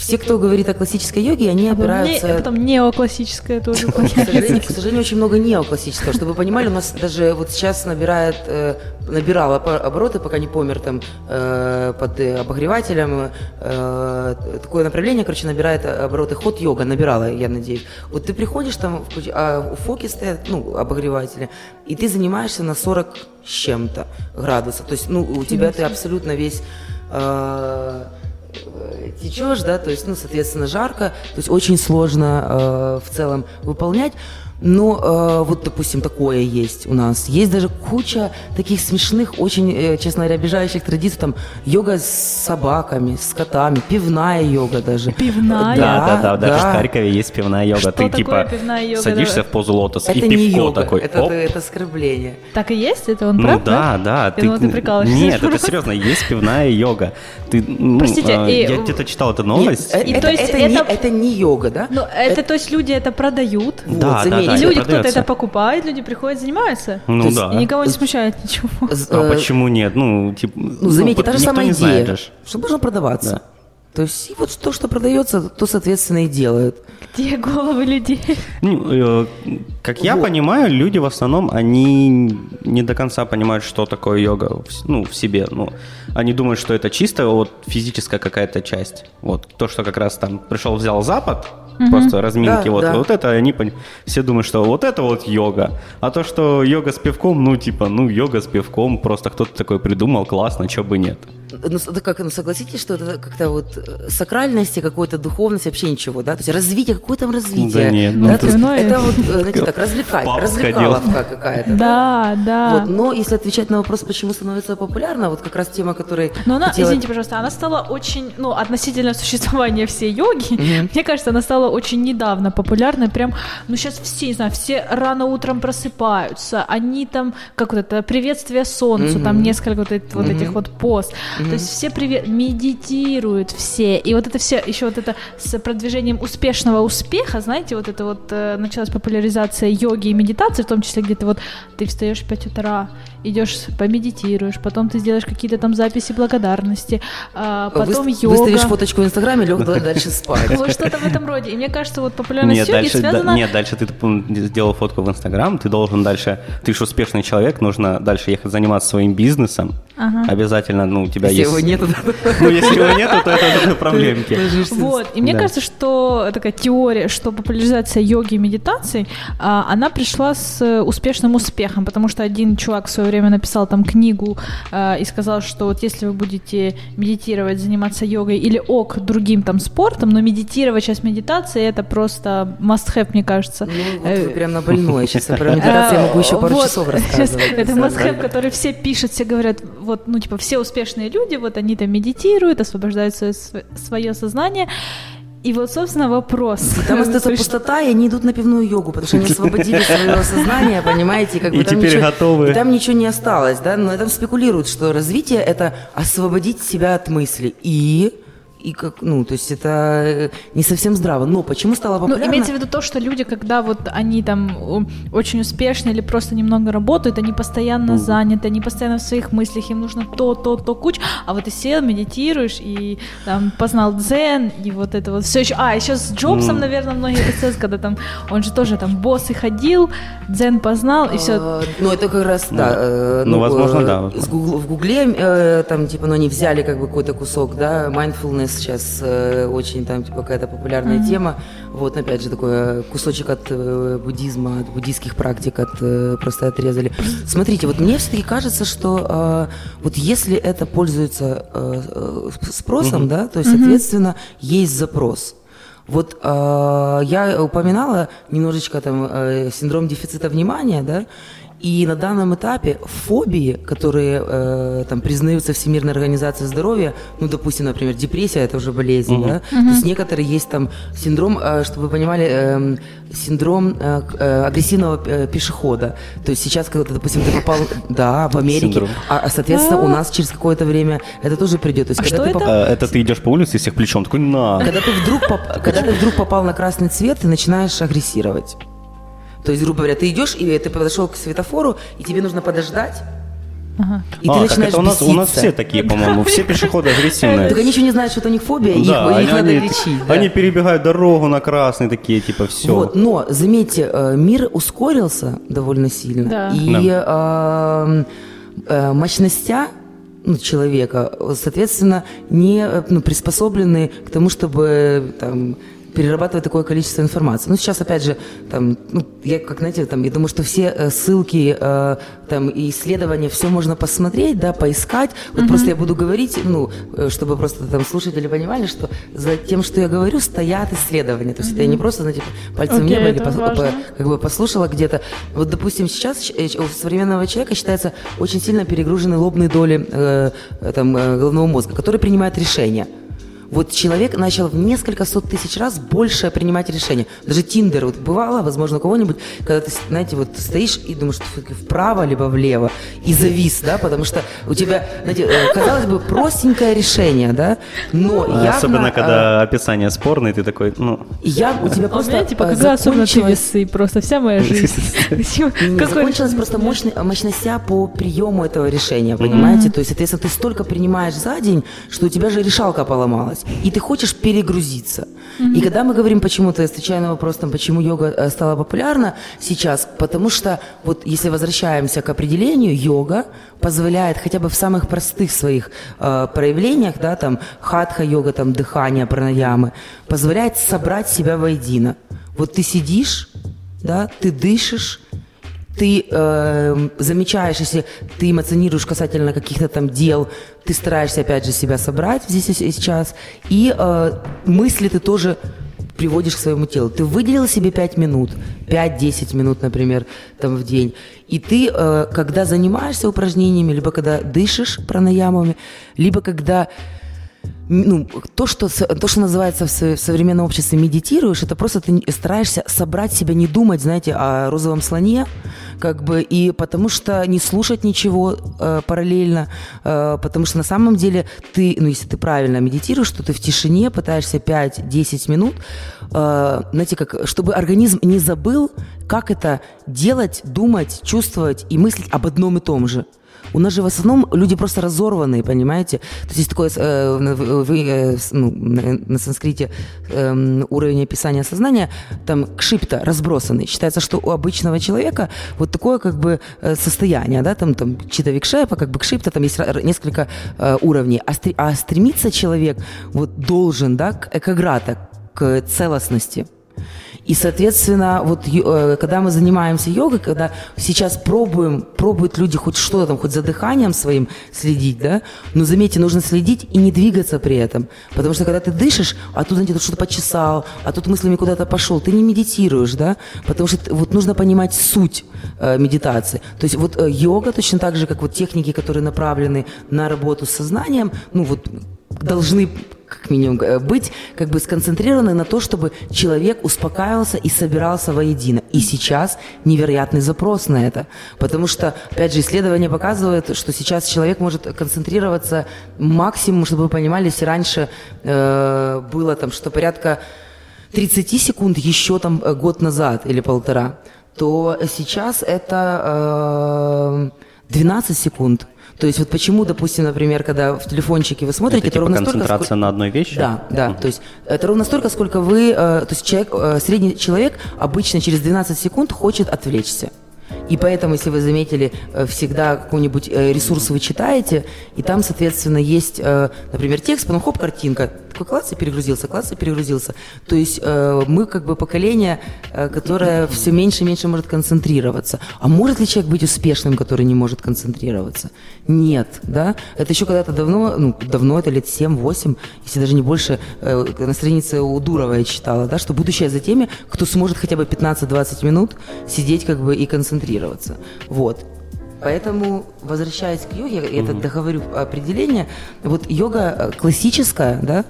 Все, кто говорит о классической йоге, они А потом не- опираются... Потом неоклассическая тоже. К сожалению, к сожалению, очень много неоклассического. Чтобы вы понимали, у нас даже вот сейчас набирает, э, набирала обороты, пока не помер там э, под э, обогревателем. такое направление, короче, набирает обороты. Ход йога набирала, я надеюсь. Вот ты приходишь там, а у фоки стоят, ну, обогреватели, и ты занимаешься на 40 с чем-то градусов. То есть, ну, у тебя ты абсолютно весь... э, течешь, да, то есть, ну, соответственно, жарко, то есть очень сложно э, в целом выполнять. Но э, вот, допустим, такое есть у нас. Есть даже куча таких смешных, очень, э, честно говоря, обижающих традиций. Там йога с собаками, с котами, пивная йога даже. Пивная? Да, да, да, даже да. в Харькове есть пивная йога. Что Ты такое типа пивная йога? садишься Давай. в позу лотоса Это и не пивко йога, такой. это, оп. это оскорбление. Так и есть? Это он Ну прав, да, да. Я думала, ты прикалываешься. Нет, это серьезно, есть пивная йога. Ты, ну, Простите, э, и- я где-то читал эту новость. Нет, И это, то есть это не, это- это не йога, да? Ну, это, то есть люди это продают, Вот, Да, да, и люди, кто-то это покупает, люди приходят, занимаются. Ну то есть да. И никого не смущает ничего. А э, почему нет? Ну, типа, Ну, заметьте, та же самая идея, что должно продаваться. Да. То есть и вот то, что продается, то, соответственно, и делают. Где головы людей? Ну, э, как я понимаю, люди в основном, они не до конца понимают, что такое йога ну, в себе. Ну, они думают, что это чисто вот физическая какая-то часть. Вот то, что как раз там пришел, взял Запад, просто разминки, Да, вот, да. вот это они все думают, что вот это вот йога. А то, что йога с пивком, ну, типа, ну, йога с пивком, просто кто-то такой придумал, классно, чего бы нет. Ну, как, ну, согласитесь, что это как-то вот э, сакральности, какой-то духовности, вообще ничего, да? То есть развитие, какое там развитие? Да нет, ну, да? есть Пивное. это вот, э, знаете, так, развлекать, развлекаловка какая-то. Да, да. Вот, но если отвечать на вопрос, почему становится популярно, вот как раз тема, которой Но она, хотела- извините, пожалуйста, она стала очень, ну, относительно существования всей йоги, мне кажется, она стала очень недавно популярной. Прям, ну, сейчас все, не знаю, все рано утром просыпаются, они там, как вот это, приветствие солнцу, там несколько вот этих вот пост. То есть все привет, медитируют все. И вот это все, еще вот это с продвижением успешного успеха, знаете, вот это вот э, началась популяризация йоги и медитации, в том числе где-то вот ты встаешь в 5 утра, идешь помедитируешь, потом ты сделаешь какие-то там записи благодарности, а, потом Вы, йога. Выставишь фоточку в Инстаграме, лег дальше спать. Вот что-то в этом роде. И мне кажется, вот популярность Нет, йоги связана... нет, дальше ты сделал фотку в Инстаграм, ты должен дальше, ты же успешный человек, нужно дальше ехать заниматься своим бизнесом. Обязательно, ну, у тебя Если есть... его нету, Ну, если его нету, то это уже проблемки. Вот, и мне кажется, что такая теория, что популяризация йоги и медитации, а, она пришла с э, успешным успехом, потому что один чувак в свое время написал там книгу а, и сказал, что вот если вы будете медитировать, заниматься йогой или ок другим там спортом, но медитировать часть медитации это просто must have, мне кажется. Ну, вот вы прям на больное. Сейчас про медитацию я могу еще пару Э, часов сейчас рассказывать. Это must-have, который все пишут, все говорят, вот, ну, типа, все успешные люди, вот они там медитируют, освобождают свое сознание. И вот, собственно, вопрос. Там остается пустота, и они идут на пивную йогу, потому что они освободили свое сознание, понимаете, как бы И там теперь ничего, готовы. и там ничего не осталось, да, но там спекулируют, что развитие это освободить себя от мысли и и как, ну, то есть это э, не совсем здраво. Но почему стало Ну, популярно? имеется в виду то, что люди, когда вот они там очень успешны или просто немного работают, они постоянно заняты, они постоянно в своих мыслях, им нужно то, то, то, куч, а вот ты сел, медитируешь и там познал дзен, и вот это вот все еще... А, еще с Джобсом, наверное, многие это когда там, он же тоже там босс и ходил, дзен познал, и все. А, Ну, это как раз, да. э, ну, возможно, э, да. в Гугле, там, типа, ну, они взяли как бы какой-то кусок, да, mindfulness сейчас э, очень там, типа, какая-то популярная тема. Вот, опять же, такой э, кусочек от э, буддизма, от буддийских практик от, э, просто отрезали. Смотрите, вот мне все-таки кажется, что э, вот если это пользуется э, э, спросом, да, то есть, соответственно, есть запрос. Вот э, я упоминала немножечко там э, синдром дефицита внимания, да, и на данном этапе фобии, которые э, там признаются Всемирной организацией здоровья, ну, допустим, например, депрессия это уже болезнь, да, то есть некоторые есть там синдром, э, чтобы вы понимали, эм, синдром э, к- э, агрессивного э, пешехода. То есть сейчас, когда, допустим, ты попал, да, в Америке, Синдром. а, а, соответственно, у нас через какое-то время это тоже придет. То есть, А когда что ты это? попал- А, Это ты идешь по улице и всех плечом, такой, на. когда ты вдруг, поп- когда ты вдруг попал на красный цвет, ты начинаешь агрессировать. То есть, грубо говоря, ты идешь, и ты подошел к светофору, и тебе нужно подождать, Ага. и А, ты так начинаешь это у нас, у нас беситься. все такие, по-моему, все пешеходы агрессивные. Так они еще не знают, что это у них фобия, и Да, их, они, их надо они- лечить. да. они перебегают дорогу на красный, такие, типа, все. Вот, но заметьте, э, мир ускорился довольно сильно, Да. и э, э, мощностя ну, человека, соответственно, не э, ну, приспособлены к тому, чтобы там перерабатывать такое количество информации. Ну, сейчас, опять же, там, ну, я, как, знаете, там, я думаю, что все э, ссылки, э, там, и исследования, все можно посмотреть, да, поискать. Вот просто я буду говорить, ну, э, чтобы просто там слушатели понимали, что за тем, что я говорю, стоят исследования. То есть это я не просто, знаете, пальцем Окей, небо или важно. по- как бы послушала где-то. Вот, допустим, сейчас э, у современного человека считается очень сильно перегружены лобные доли э, э, там, э, головного мозга, который принимает решения. Вот человек начал в несколько сот тысяч раз больше принимать решения. Даже Тиндер, вот бывало, возможно, у кого-нибудь, когда ты, знаете, вот стоишь и думаешь, что вправо либо влево, и завис, да, потому что у тебя, знаете, э, казалось бы, простенькое решение, да, но явно... Особенно, э, когда описание спорное, ты такой, ну, я, у тебя А просто знаете, э, когда особенно ты весы, просто вся моя жизнь. закончилась просто мощностя по приему этого решения, понимаете? То есть, соответственно, ты столько принимаешь за день, что у тебя же решалка поломалась, и ты хочешь перегрузиться. И когда мы говорим почему-то, отвечая на вопрос, там, почему йога э, стала популярна сейчас, потому что вот если возвращаемся к определению, йога позволяет хотя бы в самых простых своих э, проявлениях, да, там хатха-йога, там дыхание, пранаямы, позволяет собрать себя воедино. Вот ты сидишь, да, ты дышишь, ты э, замечаешь, если ты эмоционируешь касательно каких-то там дел, ты стараешься опять же себя собрать здесь и сейчас, и э, мысли ты тоже приводишь к своему телу. Ты выделил себе 5 минут, 5-10 минут, например, там в день, и ты, э, когда занимаешься упражнениями, либо когда дышишь пранаямами, либо когда ну, то, что, то, что называется в современном обществе медитируешь, это просто ты стараешься собрать себя, не думать, знаете, о розовом слоне, как бы, и потому что не слушать ничего э, параллельно, э, потому что на самом деле ты, ну, если ты правильно медитируешь, то ты в тишине пытаешься 5-10 минут, э, знаете, как, чтобы организм не забыл, как это делать, думать, чувствовать и мыслить об одном и том же. У нас же в основном люди просто разорванные, понимаете? То есть такое э, э, ну, на, на санскрите э, уровень описания сознания, там кшипта, разбросанный. Считается, что у обычного человека вот такое как бы э, состояние, да, там, там чита викшепа, как бы кшипта, там есть несколько э, уровней. А, стр, а стремиться человек вот должен, да, к экограта, к целостности. И, соответственно, вот э, когда мы занимаемся йогой, когда сейчас пробуем, пробуют люди хоть что-то там, хоть за дыханием своим следить, да, но заметьте, нужно следить и не двигаться при этом. Потому что когда ты дышишь, а тут, знаете, что-то почесал, а тут мыслями куда-то пошел, ты не медитируешь, да, потому что вот нужно понимать суть э, медитации. То есть вот э, йога точно так же, как вот техники, которые направлены на работу с сознанием, ну вот должны как минимум э, быть как бы сконцентрированы на то, чтобы человек успокаивался и собирался воедино. И сейчас невероятный запрос на это. Потому что, опять же, исследования показывают, что сейчас человек может концентрироваться максимум, чтобы вы понимали, если раньше э, было там что порядка 30 секунд еще там э, год назад или полтора, то сейчас это э, 12 секунд. То есть вот почему, допустим, например, когда в телефончике вы смотрите, это, это типа ровно концентрация столько, на одной вещи? Да, да. Uh-huh. То есть это ровно столько, сколько вы, э, то есть человек, э, средний человек обычно через 12 секунд хочет отвлечься. И поэтому, если вы заметили, э, всегда какой-нибудь ресурс вы читаете, и там, соответственно, есть, например, текст, потом хоп, картинка. Такой класс перегрузился, класс перегрузился. То есть мы как бы поколение, которое все меньше и меньше может концентрироваться. А может ли человек быть успешным, который не может концентрироваться? Нет, да? Это еще когда-то давно, ну, давно, это лет 7-8, если даже не больше, на странице у Дурова я читала, да, что будущее за теми, кто сможет хотя бы 15-20 минут сидеть как бы и концентрироваться. Вот. Поэтому, возвращаясь к йоге, я это договорю определение, вот йога э, классическая, да,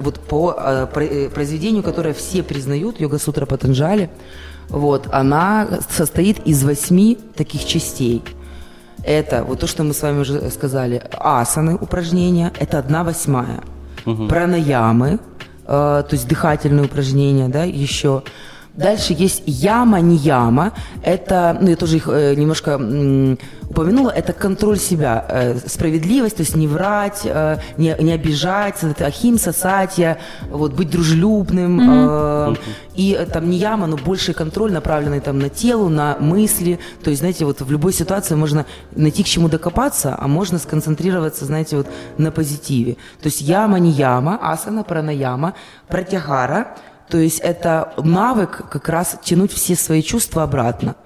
вот по э, э, произведению, которое все признают, йога сутра Патанджали, вот, она состоит из восьми таких частей. Это вот то, что мы с вами уже сказали, асаны, упражнения, это одна восьмая. Угу. Пранаямы, э, то есть дыхательные упражнения, да, еще – Дальше есть яма, не яма. Это, ну я тоже их э, немножко м, упомянула, это контроль себя, э, справедливость, то есть не врать, э, не, не обижать, это ахимса, сатья, вот, быть дружелюбным. Mm-hmm. Э, и э, там не яма, но больший контроль, направленный там на тело, на мысли. То есть, знаете, вот в любой ситуации можно найти к чему докопаться, а можно сконцентрироваться, знаете, вот на позитиве. То есть яма, не яма, асана, пранаяма, протягара – то есть это навык как раз тянуть все свои чувства обратно.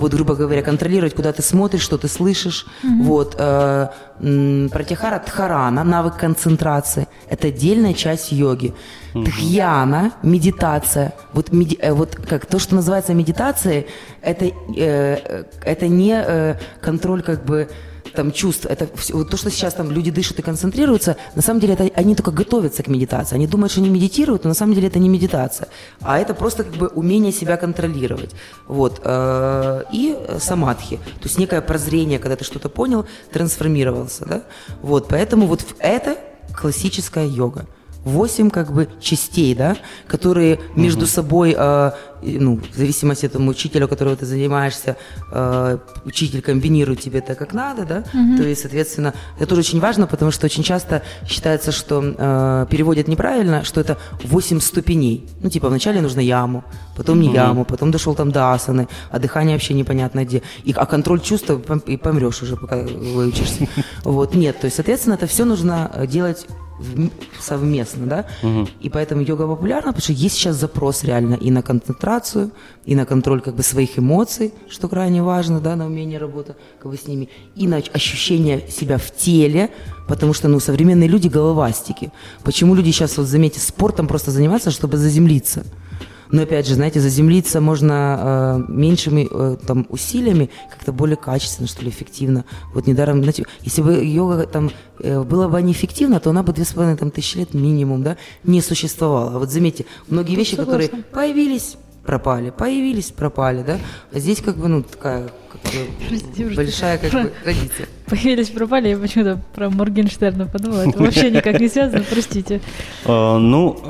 Вот, грубо говоря, контролировать, куда ты смотришь, что ты слышишь. Mm-hmm. Вот, э, протихара тхарана, навык концентрации. Это отдельная часть йоги. Mm-hmm. Тхьяна, медитация. Вот, меди, э, вот как то, что называется медитацией, это, э, э это не э, контроль как бы там чувств, это все, то, что сейчас там люди дышат и концентрируются, на самом деле это они только готовятся к медитации. Они думают, что они медитируют, но на самом деле это не медитация, а это просто как бы умение себя контролировать. Вот. Э, и самадхи, то есть некое прозрение, когда ты что-то понял, трансформировался. Да? Вот, поэтому вот это классическая йога восемь как бы частей, да, которые между угу. собой, э, ну, в зависимости от того учителя, у которого ты занимаешься, э, учитель комбинирует тебе это как надо, да, угу. то есть, соответственно, это тоже очень важно, потому что очень часто считается, что э, переводят неправильно, что это восемь ступеней, ну, типа, вначале нужно яму, потом не угу. яму, потом дошел там до асаны, а дыхание вообще непонятно где, и, а контроль чувств, и помрешь уже, пока выучишься, вот, нет, то есть, соответственно, это все нужно делать совместно, да, угу. и поэтому йога популярна, потому что есть сейчас запрос реально и на концентрацию, и на контроль как бы своих эмоций, что крайне важно, да, на умение работы как бы с ними, и на ощущение себя в теле, потому что, ну, современные люди головастики. Почему люди сейчас, вот заметьте, спортом просто занимаются, чтобы заземлиться? Но опять же, знаете, заземлиться можно э, меньшими э, там усилиями, как-то более качественно, что ли, эффективно. Вот недаром, знаете, если бы йога там э, была бы неэффективна, то она бы две с половиной там, тысячи лет минимум, да, не существовала. А вот заметьте, многие вещи, Согласна. которые появились, пропали, появились, пропали, да. А здесь как бы, ну, такая Прости, прости. большая как бы традиция. Появились, пропали, я почему-то про Моргенштерна подумала. Это вообще никак не связано, простите. Э, Ну,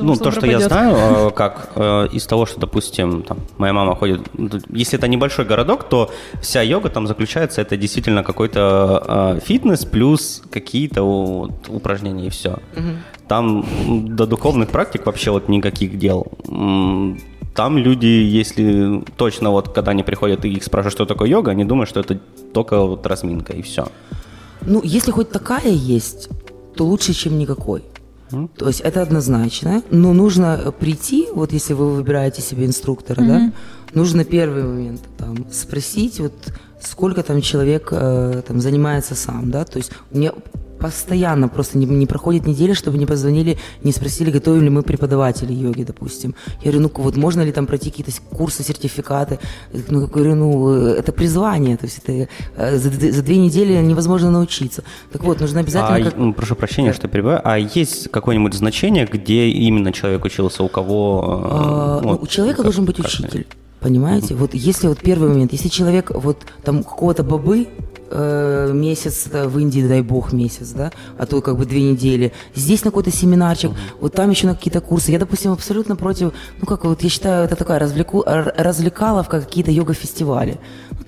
ну то, что я знаю, э, как э, из того, что, допустим, там, моя мама ходит, ну, если это небольшой городок, то вся йога там заключается, это действительно какой-то э, фитнес плюс какие-то упражнения и все. Там до духовных практик вообще вот никаких дел. Там люди, если точно вот, когда они приходят и их спрашивают, что такое йога, они думают, что это только вот разминка и все. Ну, если хоть такая есть, то лучше, чем никакой. То есть это однозначно. Но нужно э, прийти, вот если вы выбираете себе инструктора, да, нужно первый момент там, спросить, вот сколько там человек э, там, занимается сам, да, то есть у меня постоянно просто не, не проходит неделя, чтобы не позвонили, не спросили, готовы ли мы преподаватели йоги, допустим. Я говорю, ну вот можно ли там пройти какие-то курсы, сертификаты? Ну, я говорю, ну э, это призвание, то есть это э, за, за две недели невозможно научиться. Так вот, нужно обязательно... А, как- прошу прощения, что перебиваю. А есть какое-нибудь значение, где именно человек учился, у кого? э, А, ну, у человека как- должен быть как- учитель. Понимаете? Вот если вот первый момент, если человек вот там какого-то бобы э, месяц в Индии, дай бог, месяц, да, а то как бы две недели. Здесь на какой-то семинарчик, вот там еще на какие-то курсы. Я, допустим, абсолютно против, ну как вот я считаю, это такая развлеку, развлекаловка, какие-то йога-фестивали.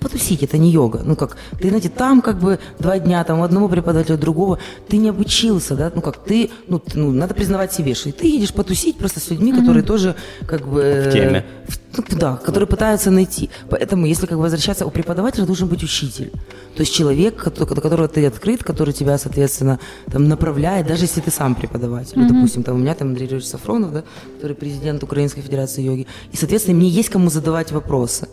Потусить, это не йога. Ну как, ты, знаете, там как бы два дня, там у одного преподавателя, другого, ты не обучился, да, ну как, ты, ну, ты- ну надо признавать себе, что ты едешь потусить просто с людьми, которые тоже как бы... э, В теме. в- ну, да, которые пытаются найти. Поэтому, если как бы возвращаться, у преподавателя должен быть учитель. То есть человек, до которого ты открыт, который тебя, соответственно, там направляет, даже если ты сам преподаватель. Ну, допустим, там у меня там Андрей Григорьевич Сафронов, да, который президент Украинской Федерации йоги. И, соответственно, мне есть кому задавать вопросы.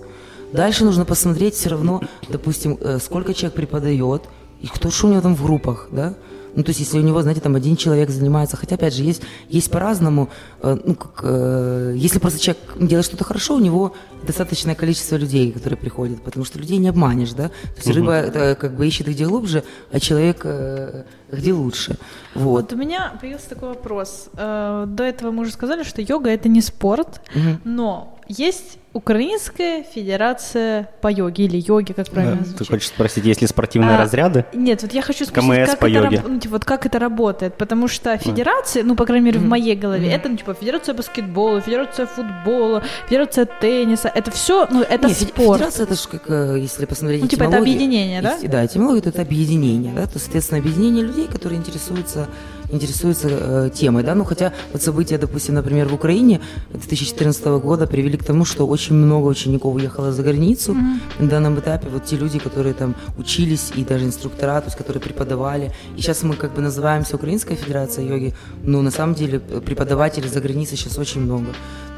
Дальше нужно посмотреть все равно, допустим, э, сколько человек преподает, и кто что у него там в группах, да? Ну, то есть, если у него, знаете, там один человек занимается, хотя, опять же, есть, есть по-разному, э, ну, как, э, если просто человек делает что-то хорошо, у него достаточное количество людей, которые приходят, потому что людей не обманешь, да? То есть рыба это, как бы ищет где глубже, а человек э, где лучше. Вот. Вот у меня появился такой вопрос. Э, До этого мы уже сказали, что йога это не спорт, но есть Украинская федерация по йоге или йоге, как правильно Ты звучит. хочешь спросить, есть ли спортивные А, разряды? Нет, вот я хочу спросить, КМС как, по это, йоге. ну, типа, вот как это работает, потому что федерации, ну, по крайней мере, в моей голове, это, ну, типа, федерация баскетбола, федерация футбола, федерация тенниса, это все, ну, это Не, фе- спорт. Федерация это же как, э, если посмотреть Ну, типа, это объединение, да? Ес- Да, этимология это объединение, да, то, соответственно, объединение людей, которые интересуются интересуются э, темой, да, ну хотя вот события, допустим, например, в Украине 2014 года привели к тому, что очень много учеников уехало за границу. На данном этапе, вот те люди, которые там учились и даже инструктора, то есть которые преподавали, и сейчас мы как бы называемся Украинская Федерация йоги, но на самом деле э, преподавателей за границей сейчас очень много,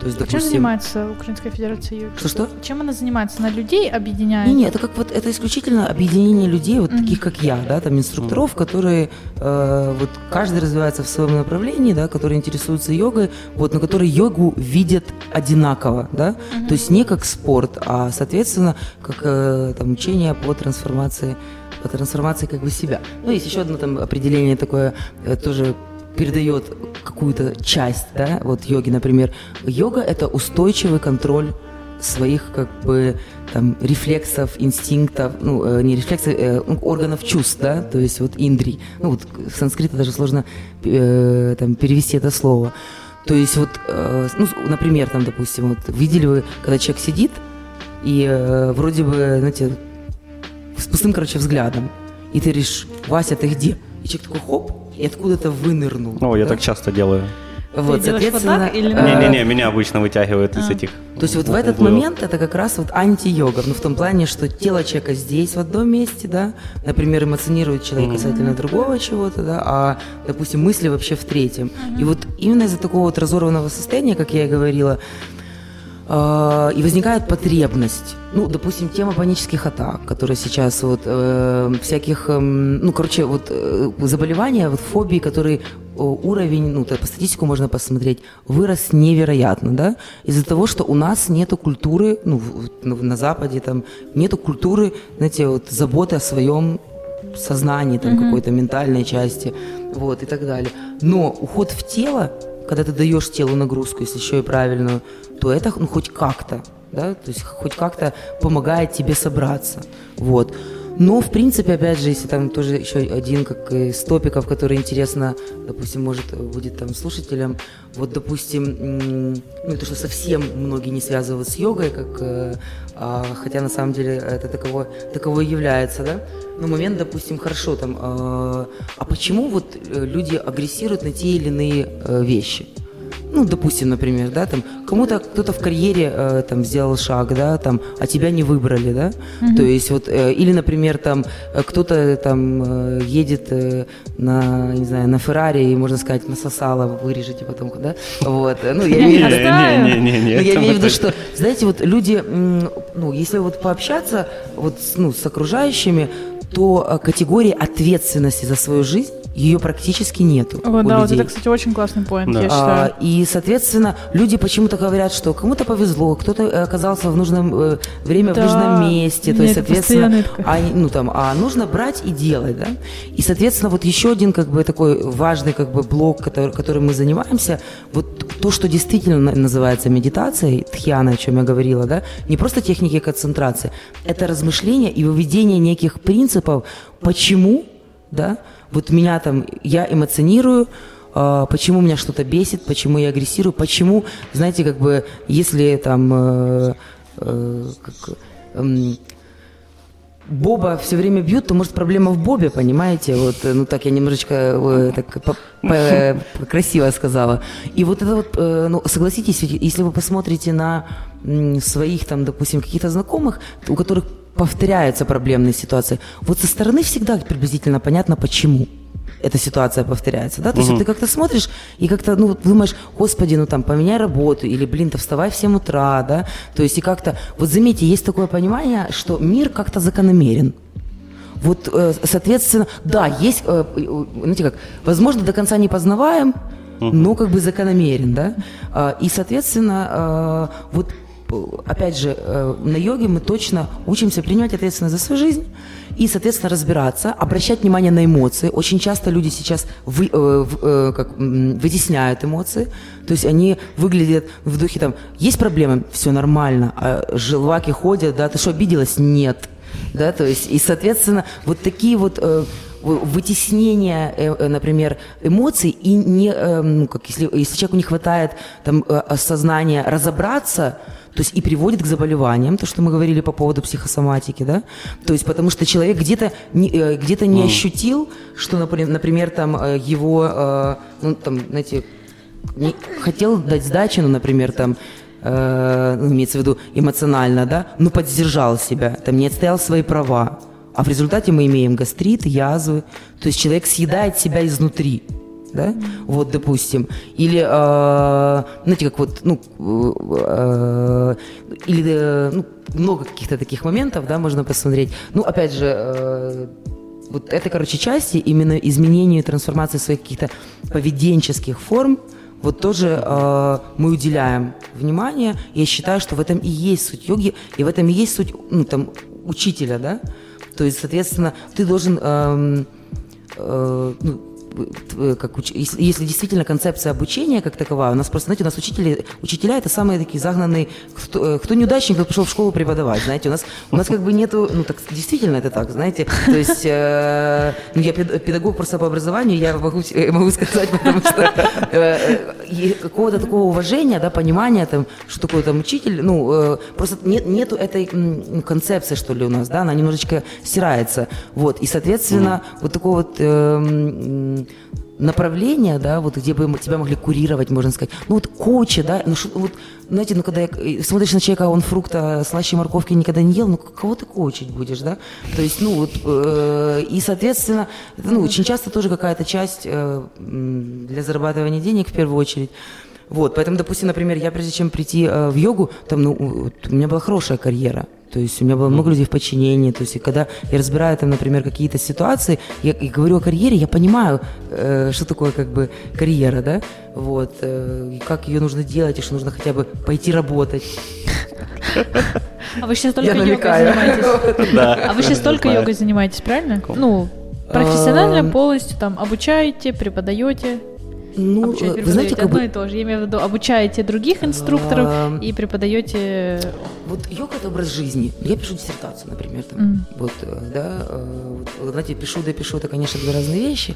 то есть, Чем допустим... занимается Украинская федерация йоги? Что-что? Чем она занимается? Она людей объединяет? Не, не, это как вот это исключительно объединение людей, вот таких как я, да, там инструкторов, которые э, вот каждый развивается в своем направлении, да, которые интересуются йогой, вот, но которые йогу видят одинаково, да, то есть не как спорт, а соответственно как э, там учение по трансформации, по трансформации как бы себя. Ну есть еще одно там определение такое э, тоже передает какую-то часть, да, вот йоги, например. Йога – это устойчивый контроль своих как бы там рефлексов, инстинктов, ну э, не рефлексов, э, ну, органов чувств, да, то есть вот индри. Ну вот в санскрите даже сложно э, там перевести это слово. То есть вот, э, ну, например, там, допустим, вот видели вы, когда человек сидит и э, вроде бы, знаете, с пустым, короче, взглядом, и ты говоришь, Вася, ты где? И человек такой, хоп, и откуда-то вынырнул. О, я да? так часто делаю. Вот, вот соответственно, так или э, Не-не-не, меня обычно вытягивают из этих то есть вот в этот углов. момент это как раз вот анти-йога, ну в том плане, что тело человека здесь в одном месте, да, например, эмоционирует человек касательно другого чего-то, да, а, допустим, мысли вообще в третьем. И вот именно из-за такого вот разорванного состояния, как я и говорила, и возникает потребность. Ну, допустим, тема панических атак, которые сейчас вот э, всяких, эм, ну, короче, вот э, заболевания, вот фобии, которые уровень, ну, по статистику можно посмотреть, вырос невероятно, да, из-за того, что у нас нету культуры, ну, на Западе там нету культуры, знаете, вот заботы о своем сознании, там, mm-hmm. какой-то ментальной части, вот, и так далее. Но уход в тело, когда ты даешь телу нагрузку, если еще и правильную, то это, ну, хоть как-то, да, то есть хоть как-то помогает тебе собраться, вот. Но, в принципе, опять же, если там тоже еще один как из топиков, который интересно, допустим, может будет там слушателям, вот, допустим, ну, то, что совсем многие не связывают с йогой, как, э, а, хотя на самом деле это таково, таково и является, да, но момент, допустим, хорошо, там, э, а почему вот э, люди агрессируют на те или иные вещи? Ну, допустим, например, да, там, кому-то кто-то в карьере э, там сделал шаг, да, там, а тебя не выбрали, да, mm-hmm. то есть вот, э, или, например, там, э, кто-то там э, едет э, на, не знаю, на Феррари и, можно сказать, насосало, вырежете потом, да, вот, ну, я имею в виду, я имею в виду, что, знаете, вот люди, ну, если вот пообщаться вот, ну, с окружающими, то э, категории ответственности за свою жизнь ее практически нету. Вот, да, людей. вот это, кстати, очень классный поинт, да. я считаю. А, и, соответственно, люди почему-то говорят, что кому-то повезло, кто-то оказался в нужном э, время да. в нужном месте, то есть, соответственно, а, ну, там, а нужно брать и делать, да. И, соответственно, вот еще один как бы такой важный как бы блок, который, которым мы занимаемся, вот то, что действительно называется медитацией, тхьяна, о чем я говорила, да, не просто техники концентрации, это размышление и выведение неких принципов, почему, да, вот меня там, я эмоционирую, э, почему меня что-то бесит, почему я агрессирую, почему, знаете, как бы, если там э, э, как, э, Боба все время бьют, то может проблема в Бобе, понимаете? Вот, э, ну так я немножечко э, так по, красиво сказала. И вот это вот, э, ну согласитесь, если вы посмотрите на своих там, допустим, каких-то знакомых, у которых повторяются проблемные ситуации. Вот со стороны всегда приблизительно понятно, почему эта ситуация повторяется, да, то угу. есть ты как-то смотришь и как-то, ну, думаешь, господи, ну там, поменяй работу, или, блин, ты вставай в 7 утра, да, то есть и как-то, вот заметьте, есть такое понимание, что мир как-то закономерен, вот, э, соответственно, да, есть, э, знаете как, возможно, до конца не познаваем, но как бы закономерен, да, а, и, соответственно, э, вот опять же, э, на йоге мы точно учимся принимать ответственность за свою жизнь и, соответственно, разбираться, обращать внимание на эмоции. Очень часто люди сейчас вы, э, э, как, вытесняют эмоции, то есть они выглядят в духе там, есть проблемы, все нормально, а желваки ходят, да, ты что, обиделась? Нет. Да, то есть, и, соответственно, вот такие вот э, вытеснение, э, например, эмоций и не, э, ну, как если, если человеку не хватает там сознания разобраться, то есть и приводит к заболеваниям, то, что мы говорили по поводу психосоматики, да, то есть потому что человек где-то не, э, где-то не ощутил, что, например, например там э, его, э, ну, там, знаете, не, хотел дать сдачи, ну, например, там, э, ну, имеется в виду эмоционально, да, но поддержал себя, там, не отстоял свои права, а в результате мы имеем гастрит, язвы, то есть человек съедает себя изнутри да, вот, допустим, или, э, знаете, как вот, ну, э, или, э, ну, много каких-то таких моментов, да, можно посмотреть. Ну, опять же, э, вот это, короче, части именно изменению и трансформации своих каких-то поведенческих форм, вот тоже э, мы уделяем внимание. Я считаю, что в этом и есть суть йоги, и в этом и есть суть, ну, там, учителя, да. То есть, соответственно, ты должен э, э, ну, как уч... если, если действительно концепция обучения как таковая, у нас просто, знаете, у нас учители, учителя это самые такие загнанные, кто, э, кто неудачник, кто пришел в школу преподавать, знаете, у нас, у нас как бы нету, ну так действительно это так, знаете, то есть, э, ну я педагог просто по образованию, я могу, могу сказать, потому что э, какого-то такого уважения, да, понимания, там, что такое там учитель, ну, э, просто нет, нету этой концепции, что ли, у нас, да, она немножечко стирается, вот, и, соответственно, mm-hmm. вот такого вот э, направления, да, вот где бы тебя могли курировать, можно сказать. Ну вот коучи, да, ну шо, вот, знаете, ну когда я, смотришь на человека, он фрукта, слаще морковки никогда не ел, ну кого ты коучить будешь, да? То есть, ну вот, э, и, соответственно, ну очень часто тоже какая-то часть э, для зарабатывания денег в первую очередь. Вот, поэтому, допустим, например, я прежде чем прийти э, в йогу, там, ну, у у меня была хорошая карьера. То есть у меня было много людей в подчинении. То есть и когда я разбираю там, например, какие-то ситуации, я и говорю о карьере, я понимаю, э, что такое как бы карьера, да, вот, э, и как ее нужно делать, и что нужно хотя бы пойти работать. А вы сейчас только йогой занимаетесь? Да. А вы сейчас только йогой занимаетесь, правильно? Ну, профессионально Эм. полностью там обучаете, преподаете. Ну, э, вы знаете, как одно бы и то же. Я имею в виду, обучаете других инструкторов и преподаете... Вот йога – это образ жизни. Я пишу диссертацию, например, там, Мгм. вот, э, да, э, вот, знаете, пишу да пишу – это, конечно, две разные вещи,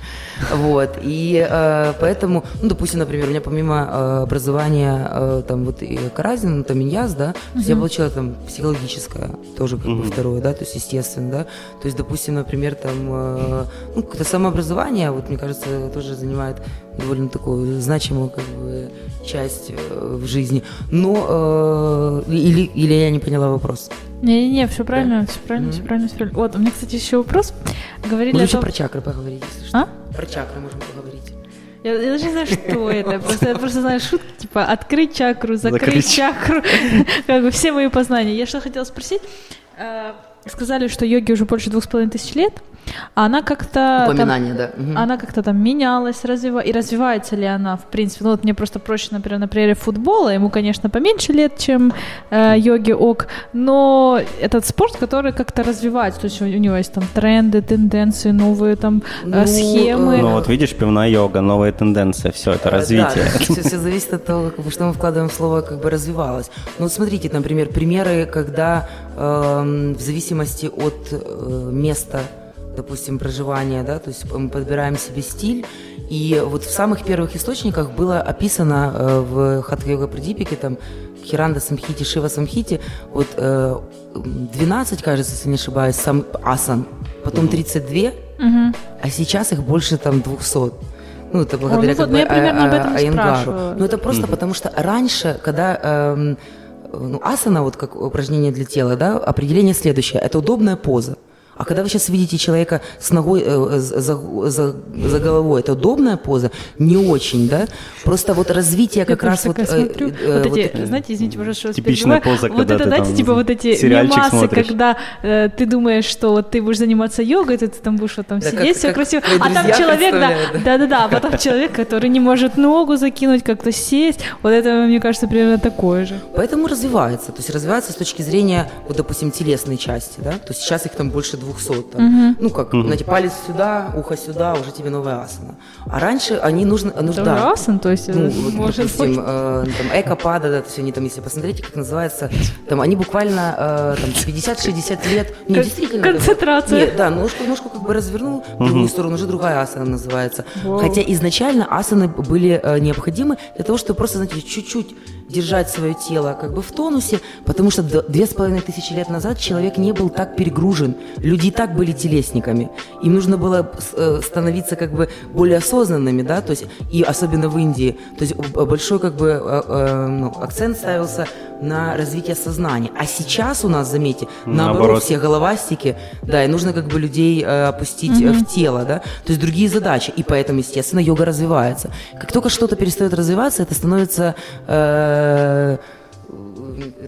вот, и э, поэтому, ну, допустим, например, у меня помимо э, образования, э, там, вот, и Каразин, ну, там, Иньяз, да, то есть я получила, там, психологическое, тоже, как бы, Мгм. второе, да, то есть, естественно, да, то есть, допустим, например, там, э, ну, какое-то самообразование, вот, мне кажется, тоже занимает довольно такую значимую, как бы, часть э, в жизни, но, э, или, или я не поняла вопрос. Не-не-не, все правильно, все правильно, все Мгм. правильно, все правильно. Вот, у меня, кстати, еще вопрос. Говорили Мы о еще том... про чакры поговорить, если что. А? Про чакры можем поговорить. Я, я даже не знаю, что это. Просто, я просто знаю шутки, типа открыть чакру, закрыть, Закрыть. чакру. Как бы все мои познания. Я что хотела спросить. Сказали, что йоге уже больше двух с половиной тысяч лет, а она как-то... там- Упоминание, да. Мгм. Она как-то там менялась, развива... и развивается ли она, в принципе. Ну вот мне просто проще, например, на примере футбола, ему, конечно, поменьше лет, чем э, йоги ок, но этот спорт, который как-то развивается, то есть у, у него есть там тренды, тенденции, новые там э, Ну, схемы. э, Ну вот видишь, пивная йога, новая тенденция, все это развитие. Да, все, зависит от того, как что мы вкладываем в слово как бы развивалось. Ну, вот смотрите, например, примеры, когда эм, в зависимости от э, места, допустим, проживания, да, то есть мы подбираем себе стиль, и вот в самых первых источниках было описано э, в Хатха-йога Прадипике, там, Хиранда Самхити, Шива Самхити, вот э, 12, кажется, если не ошибаюсь, сам асан, потом 32, Мгм. а сейчас их больше там 200. Ну, это благодаря ну как вот, ну, бы я примерно А- об этом А- спрашиваю. Ну, это просто потому, что раньше, когда эм, ну, асана, вот как упражнение для тела, да, определение следующее. Это удобная поза. А когда вы сейчас видите человека с ногой э, за, за- за головой, это удобная поза? Не очень, да? Просто вот развитие как раз вот... э, э, вот эти, знаете, извините, пожалуйста, что Типичная поза, Вот когда это, ты знаете, типа вот эти мемасы, смотришь. когда э, ты думаешь, что вот ты будешь заниматься йогой, ты, ты там будешь вот там Да, сидеть, как- все как красиво, а там человек, да, да-да-да, а потом человек, который не может ногу закинуть, как-то сесть, вот это, мне кажется, примерно такое же. Поэтому развивается. То есть развивается с точки зрения, вот, допустим, телесной части, да? То есть сейчас их там больше 200. Там. Ну, как, знаете, палец сюда, ухо сюда, уже тебе новая асана. А раньше они нужны... Это нужно, уже да. асан, то есть, Ну, вот, может допустим, быть. э, там, эко-пада, да, то есть они там, если посмотрите, как называется, там они буквально э, там 50-60 лет, не, Кон- действительно. концентрация. Нет, да, ножку, ножку как бы развернул в другую сторону, уже другая асана называется. Вау. Хотя изначально асаны были э, необходимы для того, чтобы просто, знаете, чуть-чуть держать свое тело как бы в тонусе, потому что две с половиной тысячи лет назад человек не был так перегружен, люди и так были телесниками, им нужно было э, становиться как бы более осознанными, да, то есть и особенно в Индии, то есть большой как бы э, э, ну, акцент ставился на развитие сознания, а сейчас у нас, заметьте, наоборот, Наоборот. все головастики, да, и нужно как бы людей опустить э, в тело, да, то есть другие задачи, и поэтому, естественно, йога развивается. Как только что-то перестает развиваться, это становится э,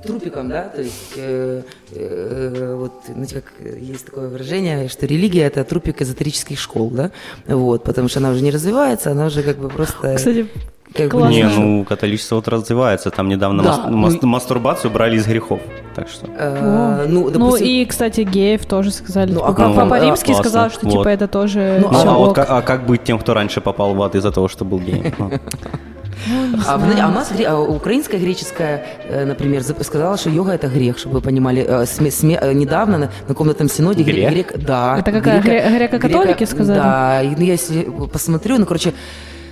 трупиком, да, то есть э, э, вот, знаете, как есть такое выражение, что религия это трупик эзотерических школ, да, вот, потому что она уже не развивается, она уже как бы просто... Кстати, как бы классно. Не, ну католичество вот развивается, там недавно Да, мас- ну мастурбацию брали из грехов, так что... э, ну, Ну допустим, и, кстати, геев тоже сказали. Ну, Типа, а как Папа вам, э, Римский классно, сказал, что типа вот. это тоже Ну, Ну, всё а, вот как, а как быть тем, кто раньше попал в ад из-за того, что был геем? Ну, А, знаете, а у нас а украинская греческая, э, например, сказала, что йога это грех, чтобы вы понимали. Э, сме- сме- э, недавно на, на комнатном синоде гре- Грех? грек, да. Это какая, гре- греко-католики сказали? Да, ну, я если посмотрю, ну, короче,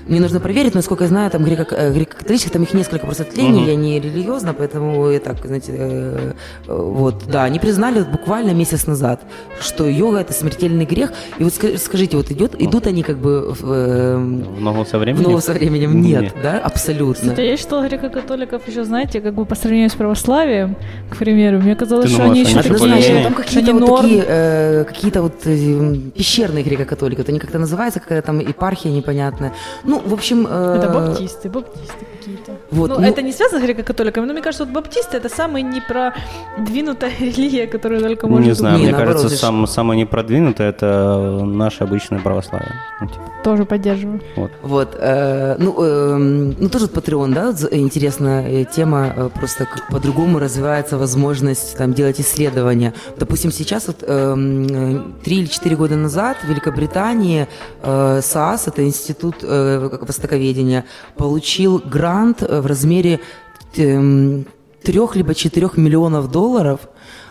мне нужно проверить, но, насколько я знаю, там э, греко-католических, там их несколько просто ответвлений, Мгм. я не религиозна, поэтому я так, знаете, э, э, вот, да, они признали буквально месяц назад, что йога это смертельный грех, и вот ска- скажите, вот идет, идут они как бы в, э, в ногу со в временем? ногу со временем? Нет, Нет. да, абсолютно. Кстати, я считала греко-католиков еще, знаете, как бы по сравнению с православием, к примеру, мне казалось, Ты что думаешь, они еще более- Однозначно, не- там какие-то вот норм. такие, э, какие-то вот э, пещерные греко-католики, вот они как-то называются, какая там епархия непонятная. Ну, Ну, в общем... Э... Это баптисты, баптисты какие-то. Вот, ну, ну, это не связано с греко-католиками, но мне кажется, вот баптисты это самая непродвинутая религия, которая только может Не знаю, быть. мне наоборот, кажется, сам, самая непродвинутая это наше обычное православие. Ну, типа. Тоже поддерживаю. Вот. вот э, ну, э, ну, тоже Patreon, да, интересная э, тема, э, просто как по-другому развивается возможность там делать исследования. Допустим, сейчас вот э, три или четыре года назад в Великобритании э, САС, это институт э, востоковедения, получил грант в размере э, трех либо четырех миллионов долларов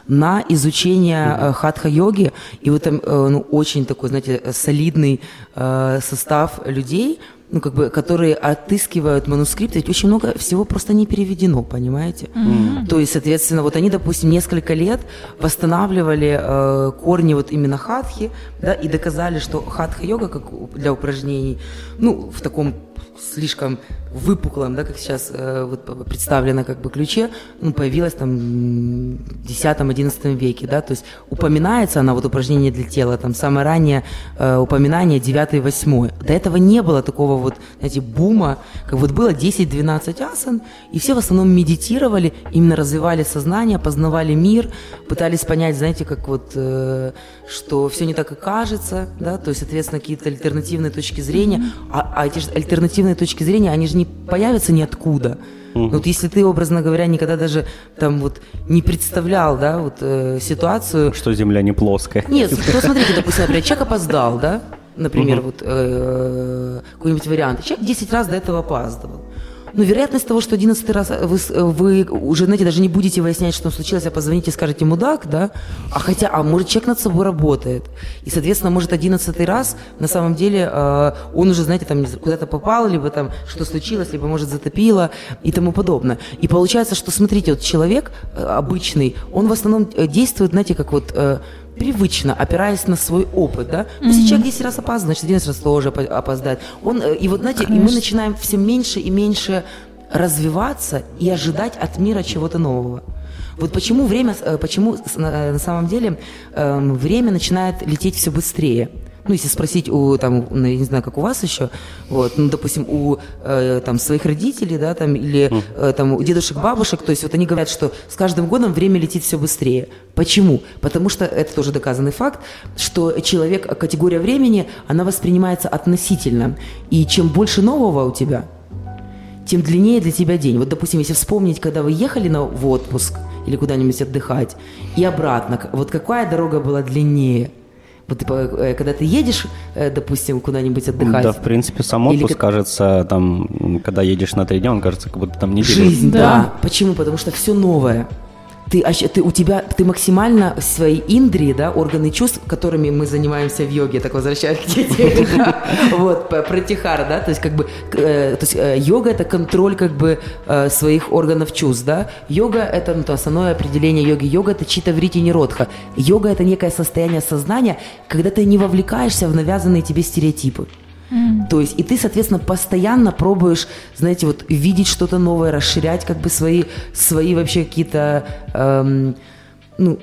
на изучение э, хатха-йоги. И вот там э, ну, очень такой, знаете, солидный э, состав людей, ну, как бы, которые отыскивают манускрипты, ведь очень много всего просто не переведено, понимаете? Mm-hmm. То есть, соответственно, вот они, допустим, несколько лет восстанавливали э, корни вот именно хатхи, да, и доказали, что хатха-йога, как для упражнений, ну, в таком слишком выпуклом, да, как сейчас э, вот представлено как бы ключе, ну, появилась там в 10-11 веке, да, то есть упоминается она, вот упражнение для тела, там самое раннее э, упоминание 9-8. До этого не было такого вот, знаете, бума, как вот было 10-12 асан, и все в основном медитировали, именно развивали сознание, познавали мир, пытались понять, знаете, как вот, э, что все не так и кажется, да, то есть, соответственно, какие-то альтернативные точки зрения, а, а эти же альтернативные точки зрения, они же не появятся ниоткуда. Угу. Вот если ты, образно говоря, никогда даже там вот не представлял, да, вот э, ситуацию... Что Земля не плоская. Нет, посмотрите, допустим, например, человек опоздал, да, например, угу. вот э, какой-нибудь вариант. Человек 10 раз до этого опаздывал. Но вероятность того, что 11 раз вы, вы уже, знаете, даже не будете выяснять, что случилось, а позвоните и скажете «мудак», да? А хотя, а может, человек над собой работает. И, соответственно, может, 11 раз на самом деле э, он уже, знаете, там куда-то попал, либо там что случилось, либо, может, затопило и тому подобное. И получается, что, смотрите, вот человек э, обычный, он в основном э, действует, знаете, как вот... Э, привычно, опираясь на свой опыт, да. Mm-hmm. Если человек 10 раз опаздывает, значит, 11 раз тоже опоздает. Он, э, и вот, знаете, Конечно. и мы начинаем все меньше и меньше развиваться и ожидать от мира чего-то нового. Вот почему время, э, почему на самом деле эм, время начинает лететь все быстрее ну, если спросить у, там, ну, я не знаю, как у вас еще, вот, ну, допустим, у, э, там, своих родителей, да, там, или, э, там, у дедушек, бабушек, то есть вот они говорят, что с каждым годом время летит все быстрее. Почему? Потому что, это тоже доказанный факт, что человек, категория времени, она воспринимается относительно, и чем больше нового у тебя, тем длиннее для тебя день. Вот, допустим, если вспомнить, когда вы ехали на, в отпуск или куда-нибудь отдыхать, и обратно, вот какая дорога была длиннее – вот, типа, э, когда ты едешь, э, допустим, куда-нибудь отдыхать. Да, в принципе, сам отпуск или... кажется, там, когда едешь на три дня, он кажется, как будто там неделю. Жизнь, да. да. Почему? Потому что все новое ты, ты, у тебя, ты максимально свои индрии, да, органы чувств, которыми мы занимаемся в йоге, так возвращаясь к теме, вот, про тихар, да, то есть как бы, э, то есть э, йога это контроль как бы э, своих органов чувств, да, йога это, ну, то основное определение йоги, йога это чита врити ниродха, йога это некое состояние сознания, когда ты не вовлекаешься в навязанные тебе стереотипы. То есть, и ты, соответственно, постоянно пробуешь, знаете, вот видеть что-то новое, расширять как бы свои, свои вообще какие-то, эм, ну,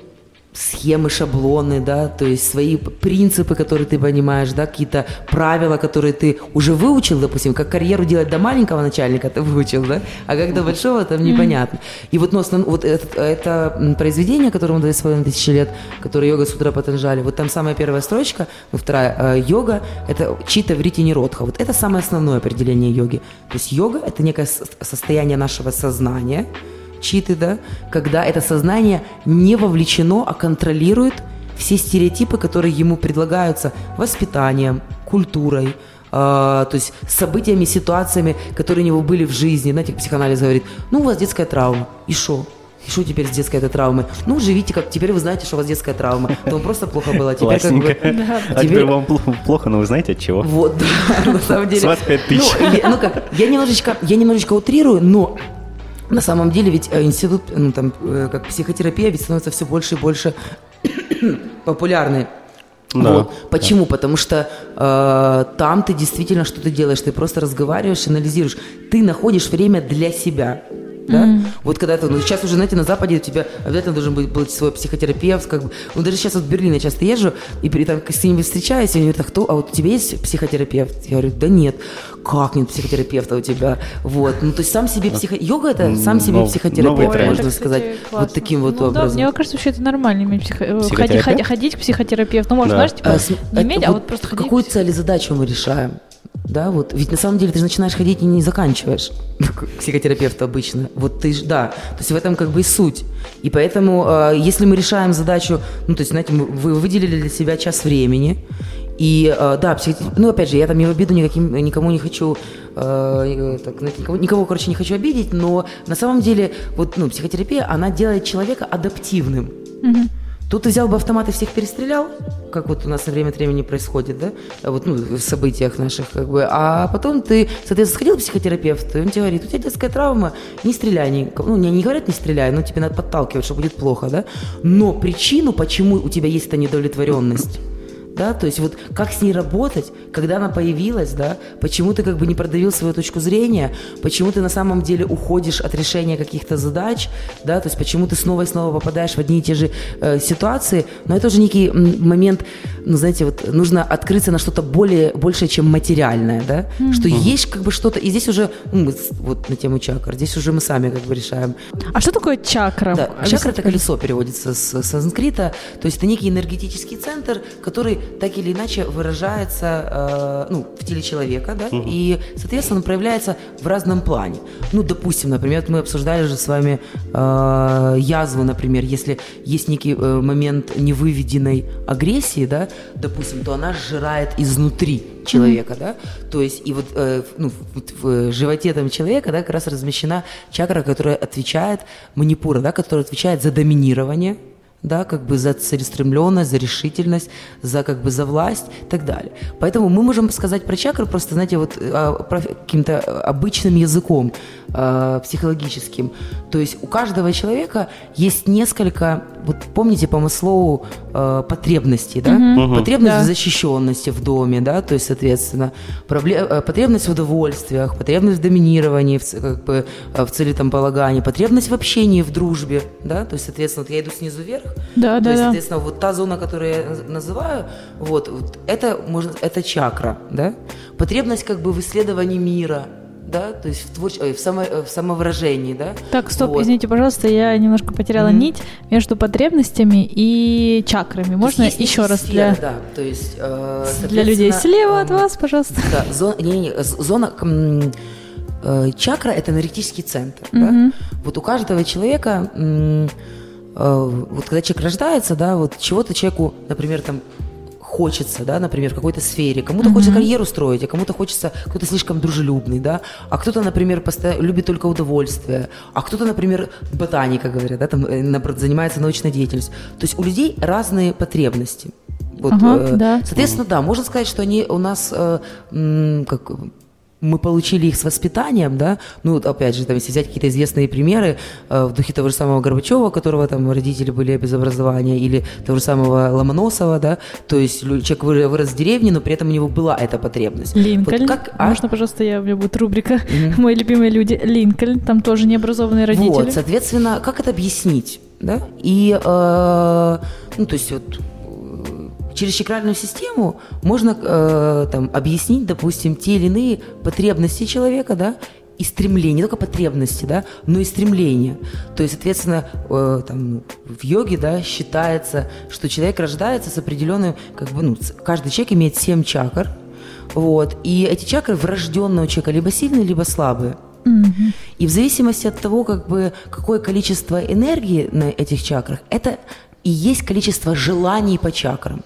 схемы, шаблоны, да, то есть свои принципы, которые ты понимаешь, да, какие-то правила, которые ты уже выучил, допустим, как карьеру делать до маленького начальника ты выучил, да, а как до большого там непонятно. И вот, ну, основ, вот это, это произведение, которому дали свое на тысячи лет, которое йога сутра Патанжали, вот там самая первая строчка, ну, вторая, э, йога, это чита врити ниродха, вот это самое основное определение йоги. То есть йога – это некое состояние нашего сознания, читы, да, когда это сознание не вовлечено, а контролирует все стереотипы, которые ему предлагаются воспитанием, культурой, э, то есть событиями, ситуациями, которые у него были в жизни. Знаете, психоанализ говорит, ну, у вас детская травма, и что? И что теперь с детской этой травмой? Ну, живите как, теперь вы знаете, что у вас детская травма. То вам просто плохо было. Теперь как бы... Да. А теперь вам плохо, но вы знаете от чего? Вот, да, на самом деле. С вас 5 тысяч. Ну, ну как, я немножечко, я немножечко утрирую, но на самом деле ведь э, институт, ну, там, э, как психотерапия ведь становится все больше и больше популярной. Да. Вот. Почему? Да. Потому что э, там ты действительно что-то делаешь, ты просто разговариваешь, анализируешь. Ты находишь время для себя. Да? Mm-hmm. Вот когда ты, ну, сейчас уже, знаете, на Западе у тебя обязательно должен быть, быть свой психотерапевт, как бы, ну, даже сейчас вот в Берлине я часто езжу, и при там с ними встречаюсь, и они говорят, а кто, а вот у тебя есть психотерапевт? Я говорю, да нет. Как нет психотерапевта у тебя? Вот, ну, то есть сам себе психо... Йога это сам себе Нов, психотерапевт, можно это, сказать, классно. вот таким вот ну, образом. Да, мне кажется, вообще это нормально иметь психо... Э, ходить, ходить к психотерапевту. Ну, можно, да. знаешь, типа, а, не иметь, а, а вот просто ходить. Какую цель и задачу мы решаем? Да, вот. Ведь на самом деле ты же начинаешь ходить и не заканчиваешь психотерапевт обычно. Вот ты же, да. То есть в этом как бы и суть. И поэтому, э, если мы решаем задачу, ну, то есть, знаете, вы выделили для себя час времени, и э, да, психо... ну опять же, я там не в обиду никаким, никому не хочу, э, так, никого, никого, короче, не хочу обидеть, но на самом деле вот, ну, психотерапия, она делает человека адаптивным. Mm-hmm. Тут ты взял бы автомат и всех перестрелял, как вот у нас на время от времени происходит, да, вот, ну, в событиях наших, как бы, а потом ты, соответственно, сходил к психотерапевту, и он тебе говорит, у тебя детская травма, не стреляй, не, ну, не, не говорят не стреляй, но тебе надо подталкивать, что будет плохо, да, но причину, почему у тебя есть эта недовлетворенность, да, то есть вот как с ней работать, когда она появилась, да, почему ты как бы не продавил свою точку зрения, почему ты на самом деле уходишь от решения каких-то задач, да, то есть почему ты снова и снова попадаешь в одни и те же э, ситуации, но это уже некий момент, ну, знаете, вот нужно открыться на что-то более, большее, чем материальное, да, mm-hmm. что есть как бы что-то, и здесь уже, ну, мы, вот на тему чакр, здесь уже мы сами как бы решаем. А что такое чакра? Да, чакра это колесо переводится с, с санскрита, то есть это некий энергетический центр, который так или иначе выражается э, ну, в теле человека, да, угу. и, соответственно, проявляется в разном плане. Ну, допустим, например, мы обсуждали же с вами э, язву, например, если есть некий э, момент невыведенной агрессии, да, допустим, то она сжирает изнутри человека, mm-hmm. да, то есть и вот, э, ну, вот в животе там человека, да, как раз размещена чакра, которая отвечает, манипура, да, которая отвечает за доминирование, да, как бы за целеустремленность, за решительность, за как бы за власть и так далее. Поэтому мы можем сказать про чакры просто, знаете, вот а, каким-то обычным языком э, психологическим. То есть у каждого человека есть несколько, вот помните по Маслоу, э, потребностей, да? Угу. Потребность да. в защищенности в доме, да, то есть, соответственно, проблем, э, потребность в удовольствиях, потребность в доминировании, в, как бы, э, в целеполагании, потребность в общении, в дружбе, да, то есть, соответственно, вот я иду снизу вверх, да, то да, есть, да. соответственно, вот та зона, которую я называю, вот, вот это можно, это чакра, да, потребность как бы в исследовании мира, да, то есть в, творч... в, само... в самовыражении, да. Так, стоп, вот. извините, пожалуйста, я немножко потеряла mm-hmm. нить между потребностями и чакрами. Можно еще раз сфера, для... Да, то есть... Э, для людей слева э, от вас, пожалуйста. Да, зона... Не, не, зона... Э, чакра – это энергетический центр, mm-hmm. да. Вот у каждого человека... Э, вот когда человек рождается, да, вот чего-то человеку, например, там хочется, да, например, в какой-то сфере. Кому-то mm-hmm. хочется карьеру строить, а кому-то хочется кто-то слишком дружелюбный, да, а кто-то, например, постоянно любит только удовольствие, а кто-то, например, ботаника, говорят, да, там э, занимается научной деятельностью. То есть у людей разные потребности. Вот, ага, э, да. Соответственно, да, можно сказать, что они у нас э, как мы получили их с воспитанием, да, ну, опять же, там, если взять какие-то известные примеры, э, в духе того же самого Горбачева, которого там родители были без образования, или того же самого Ломоносова, да, то есть человек вырос в деревне, но при этом у него была эта потребность. Линкольн, вот как, а? можно, пожалуйста, я, у меня будет рубрика mm-hmm. «Мои любимые люди», Линкольн, там тоже необразованные родители. Вот, соответственно, как это объяснить, да, и, э, ну, то есть вот через чакральную систему можно э, там, объяснить, допустим, те или иные потребности человека, да, и стремления, не только потребности, да, но и стремления. То есть, соответственно, э, там, в йоге да, считается, что человек рождается с определенным, как бы, ну, каждый человек имеет семь чакр, вот, и эти чакры врожденного человека либо сильные, либо слабые. Mm-hmm. И в зависимости от того, как бы, какое количество энергии на этих чакрах, это и есть количество желаний по чакрам.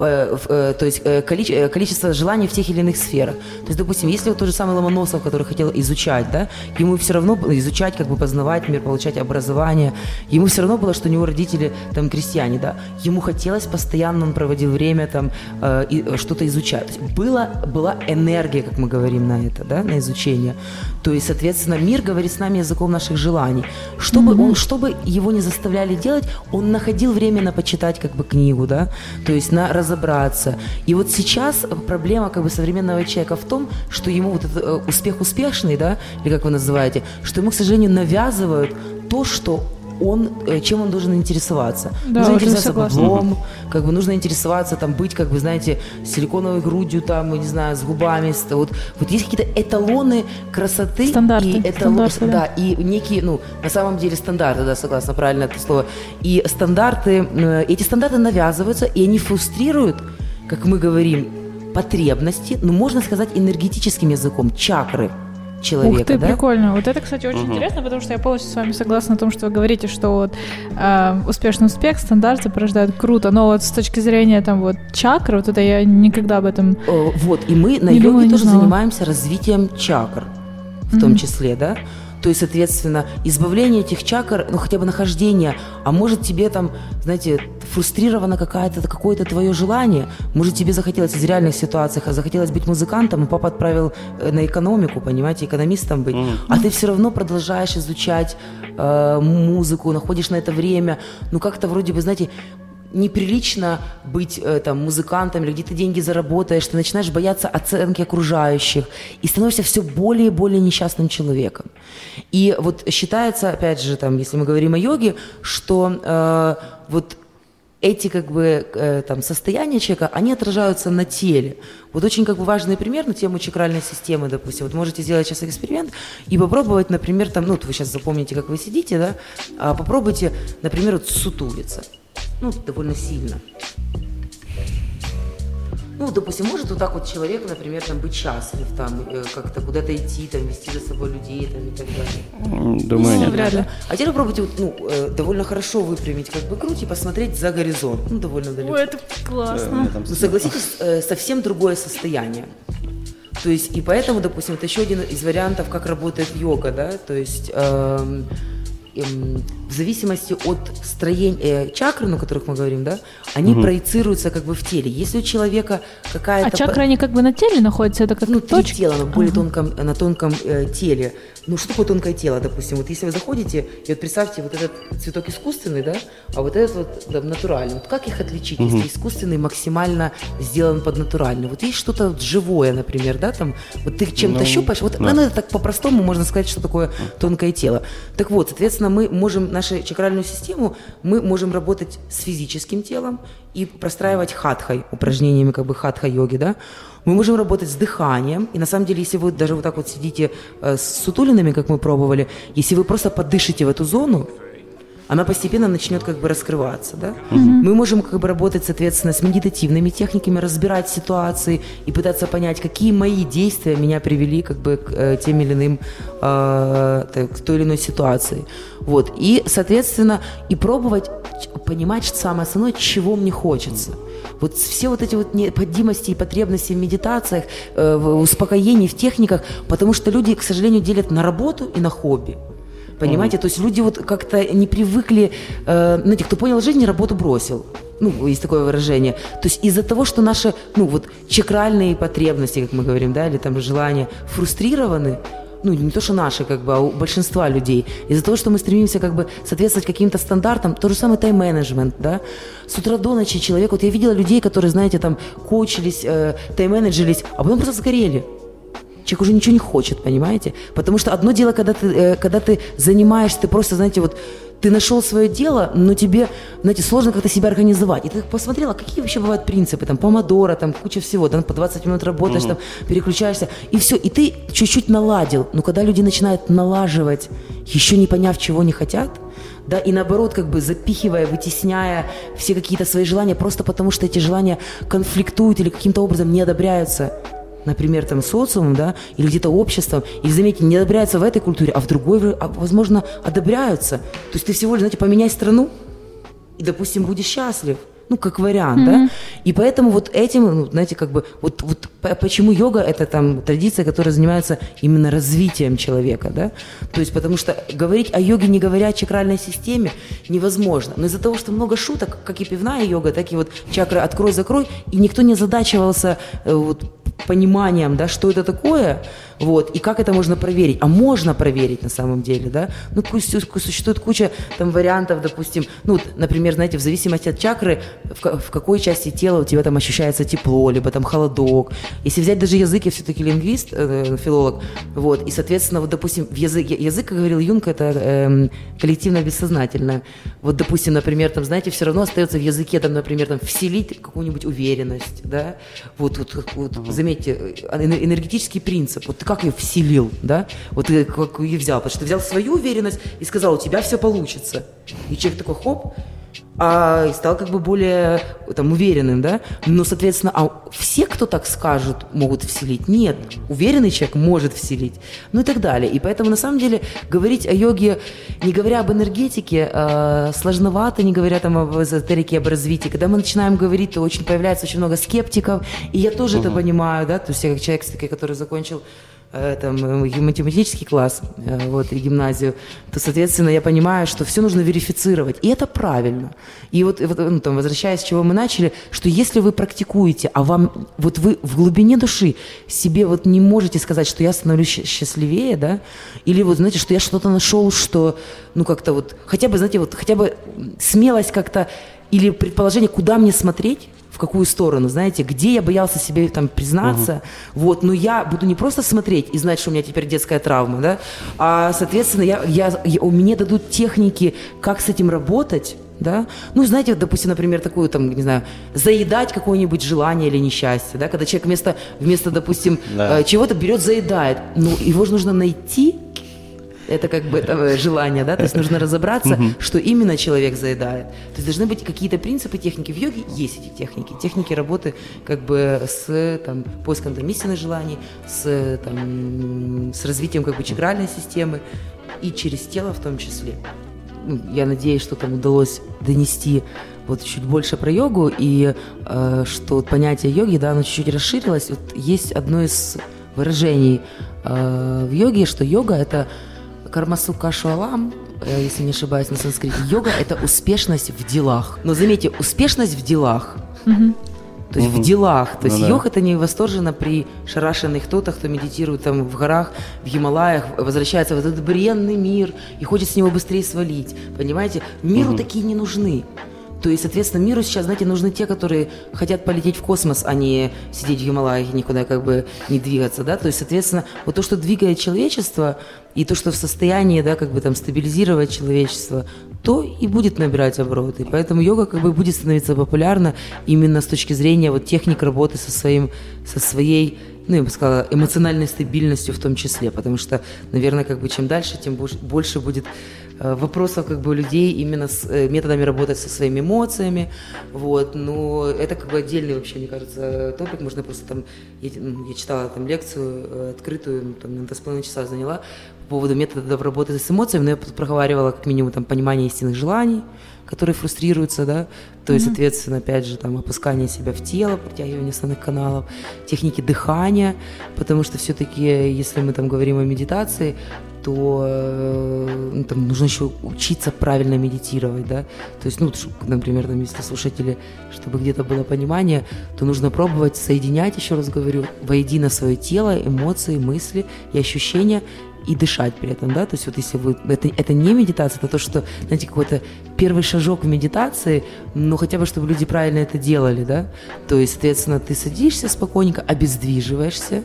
Э, э, то есть э, количество желаний в тех или иных сферах. То есть, допустим, если вот тот же самый Ломоносов, который хотел изучать, да, ему все равно изучать, как бы познавать мир, получать образование, ему все равно было, что у него родители там крестьяне, да, ему хотелось постоянно, он проводил время там и что-то изучать. Есть была, была энергия, как мы говорим на это, да, на изучение. То есть, соответственно, мир говорит с нами языком наших желаний. Чтобы mm-hmm. он, чтобы его не заставляли делать, он находил время на почитать как бы книгу, да, то есть на раз разобраться. И вот сейчас проблема как бы современного человека в том, что ему вот этот э, успех успешный, да, или как вы называете, что ему, к сожалению, навязывают то, что он, э, чем он должен интересоваться. Да, нужно интересоваться баблом, как бы нужно интересоваться, там, быть, как бы, знаете, силиконовой грудью, там, не знаю, с губами. с- вот, вот есть какие-то эталоны красоты. Стандарты, И эталон- стандарты, да. да, и некие, ну, на самом деле стандарты, да, согласна, правильно это слово. И стандарты, э, эти стандарты навязываются, и они фрустрируют, как мы говорим, потребности, ну, можно сказать, энергетическим языком, чакры человека, Ух ты, да? прикольно. Вот это, кстати, очень интересно, потому что я полностью с вами согласна о том, что вы говорите, что вот э, успешный успех, стандарты порождают круто, но вот с точки зрения там вот чакр, вот это я никогда об этом... Э, Вот, и мы на Не йоге тоже знала. занимаемся развитием чакр, в том числе, да? То есть, соответственно, избавление этих чакр, ну хотя бы нахождение, а может тебе там, знаете, фрустрировано какое-то твое желание, может тебе захотелось из реальных ситуаций, а захотелось быть музыкантом, и папа отправил э, на экономику, понимаете, экономистом быть, а ты все равно продолжаешь изучать э, музыку, находишь на это время, ну как-то вроде бы, знаете, неприлично быть э, там музыкантом или где ты деньги заработаешь, ты начинаешь бояться оценки окружающих и становишься все более и более несчастным человеком. И вот считается, опять же, там, если мы говорим о йоге, что э, вот эти как бы э, там состояния человека, они отражаются на теле. Вот очень как бы важный пример на тему чакральной системы, допустим. Вот можете сделать сейчас эксперимент и попробовать, например, там, ну, вот вы сейчас запомните, как вы сидите, да, а попробуйте, например, вот сутулиться. Ну, довольно сильно. Ну, допустим, может вот так вот человек, например, там быть счастлив, там, э, как-то куда-то идти, там, вести за собой людей, там, и так далее. Думаю, Ну, нет. вряд ли. А теперь попробуйте вот, ну, э, довольно хорошо выпрямить как бы грудь и посмотреть за горизонт. Ну, довольно далеко. это классно. Ну, согласитесь, э, совсем другое состояние. То есть, и поэтому, допустим, это еще один из вариантов, как работает йога, да, то есть эм, в зависимости от строения э, чакр, на которых мы говорим, да, они проецируются как бы в теле. Если у человека какая-то... А чакры, они как бы на теле находятся, это как внутри точки? тела, на более тонком, на тонком э, теле. Ну, что такое тонкое тело, допустим? Вот если вы заходите, и вот представьте, вот этот цветок искусственный, да, а вот этот вот да, натуральный. Вот как их отличить, если искусственный максимально сделан под натуральный? Вот есть что-то вот живое, например, да, там, вот ты чем-то Ну, щупаешь, вот да. ну, это так по-простому можно сказать, что такое тонкое тело. Так вот, соответственно, мы можем, нашу чакральную систему, мы можем работать с физическим телом и простраивать хатхой, упражнениями как бы хатха-йоги, да, мы можем работать с дыханием. И на самом деле, если вы даже вот так вот сидите э, с сутулинами, как мы пробовали, если вы просто подышите в эту зону, она постепенно начнет как бы раскрываться, да? Мы можем как бы работать, соответственно, с медитативными техниками, разбирать ситуации и пытаться понять, какие мои действия меня привели как бы к э, тем или иным, э, так, к той или иной ситуации. Вот. И, соответственно, и пробовать понимать что самое основное, чего мне хочется. Вот все вот эти вот необходимости и потребности в медитациях, э, в успокоении, в техниках, потому что люди, к сожалению, делят на работу и на хобби. Понимаете, то есть люди вот как-то не привыкли, э, знаете, кто понял жизнь, работу бросил. Ну, есть такое выражение. То есть из-за того, что наши, ну, вот, чакральные потребности, как мы говорим, да, или там желания фрустрированы, ну, не то, что наши, как бы, а у большинства людей. Из-за того, что мы стремимся, как бы, соответствовать каким-то стандартам, то же самое тайм-менеджмент, да. С утра до ночи человек, вот я видела людей, которые, знаете, там, коучились, э, тайм-менеджерились, а потом просто сгорели. Человек уже ничего не хочет, понимаете? Потому что одно дело, когда ты, э, когда ты занимаешься, ты просто, знаете, вот ты нашел свое дело, но тебе, знаете, сложно как-то себя организовать. И ты посмотрела, какие вообще бывают принципы, там, помодора, там, куча всего, там, по 20 минут работаешь, там, переключаешься, и все. И ты чуть-чуть наладил. Но когда люди начинают налаживать, еще не поняв, чего не хотят, да, и наоборот, как бы запихивая, вытесняя все какие-то свои желания, просто потому что эти желания конфликтуют или каким-то образом не одобряются, например, там социумом, да, или где-то обществом, или, заметьте, не одобряются в этой культуре, а в другой, а, возможно, одобряются. То есть ты всего лишь, знаете, поменяй страну, и, допустим, будешь счастлив. Ну, как вариант, да? И поэтому вот этим, ну, знаете, как бы, вот, вот по- почему йога – это там традиция, которая занимается именно развитием человека, да? То есть потому что говорить о йоге, не говоря о чакральной системе, невозможно. Но из-за того, что много шуток, как и пивная йога, так и вот чакра «открой-закрой», и никто не задачивался э, вот, пониманием, да, что это такое, вот, и как это можно проверить. А можно проверить на самом деле, да. Ну, существует куча там вариантов, допустим, ну, например, знаете, в зависимости от чакры, в, в какой части тела у тебя там ощущается тепло, либо там холодок. Если взять даже язык, я все-таки лингвист, э, филолог, вот, и, соответственно, вот, допустим, в язык, язык, как говорил Юнг, это э, коллективно бессознательное. Вот, допустим, например, там, знаете, все равно остается в языке, там, например, там, вселить какую-нибудь уверенность, да, вот, вот, вот заметьте, э, энергетический принцип, вот ты как ее вселил, да, вот ты как ее взял, потому что ты взял свою уверенность и сказал, у тебя все получится. И человек такой, хоп, а, и стал как бы более там, уверенным, да. Но, соответственно, а все, кто так скажет, могут вселить? Нет. Уверенный человек может вселить. Ну и так далее. И поэтому, на самом деле, говорить о йоге, не говоря об энергетике, э, сложновато, не говоря там об эзотерике, об развитии. Когда мы начинаем говорить, то очень появляется очень много скептиков. И я тоже угу. это понимаю, да. То есть я как человек, который закончил там, э, математический класс э, вот, и гимназию, то, соответственно, я понимаю, что все нужно верифицировать. И это правильно. И вот, вот ну, там, возвращаясь, с чего мы начали, что если вы практикуете, а вам, вот вы в глубине души себе вот не можете сказать, что я становлюсь счастливее, да, или вот, знаете, что я что-то нашел, что, ну, как-то вот, хотя бы, знаете, вот, хотя бы смелость как-то, или предположение, куда мне смотреть, какую сторону, знаете, где я боялся себе там признаться, угу. вот, но я буду не просто смотреть и знать, что у меня теперь детская травма, да, а, соответственно, я, я, я, у меня дадут техники, как с этим работать, да, ну, знаете, допустим, например, такую, там, не знаю, заедать какое-нибудь желание или несчастье, да, когда человек вместо, вместо допустим, да. Э, чего-то берет, заедает, ну, его же нужно найти, это как бы это желание, да, то есть нужно разобраться, что именно человек заедает. То есть должны быть какие-то принципы техники. В йоге есть эти техники, техники работы как бы с там, поиском там, истинных желаний, с, там, с развитием как бы чакральной системы и через тело в том числе. Ну, я надеюсь, что там удалось донести вот чуть больше про йогу и э, что понятие йоги, да, оно чуть-чуть расширилось. Вот есть одно из выражений э, в йоге, что йога это Кармасу Кашуалам, э, если не ошибаюсь на санскрите, йога – это успешность в делах. Но заметьте, успешность в делах. То есть угу. в делах. То есть ну, йог да. это не восторженно при шарашенных кто-то, кто медитирует там в горах, в Гималаях, возвращается в этот бренный мир и хочет с него быстрее свалить. Понимаете? Миру угу. такие не нужны. То есть, соответственно, миру сейчас, знаете, нужны те, которые хотят полететь в космос, а не сидеть в Гималаях и никуда как бы не двигаться, да. То есть, соответственно, вот то, что двигает человечество, и то, что в состоянии, да, как бы там стабилизировать человечество, то и будет набирать обороты. Поэтому йога как бы будет становиться популярна именно с точки зрения вот техник работы со своим, со своей ну, я бы сказала, эмоциональной стабильностью в том числе, потому что, наверное, как бы чем дальше, тем больше будет вопросов как бы у людей именно с э, методами работать со своими эмоциями, вот, но это как бы отдельный вообще, мне кажется, топик, можно просто там, я, я читала там лекцию э, открытую, ну, там, на 2,5 часа заняла по поводу методов работы с эмоциями, но я проговаривала как минимум там понимание истинных желаний, которые фрустрируются, да, то есть, соответственно, опять же, там, опускание себя в тело, протягивание основных каналов, техники дыхания, потому что все-таки, если мы там говорим о медитации, то э, ну, там нужно еще учиться правильно медитировать, да, то есть, ну, например, там, если слушатели, чтобы где-то было понимание, то нужно пробовать соединять, еще раз говорю, воедино свое тело, эмоции, мысли и ощущения, и дышать при этом, да, то есть вот если вы, это, это не медитация, это то, что, знаете, какой-то первый шажок в медитации, ну хотя бы, чтобы люди правильно это делали, да, то есть, соответственно, ты садишься спокойненько, обездвиживаешься,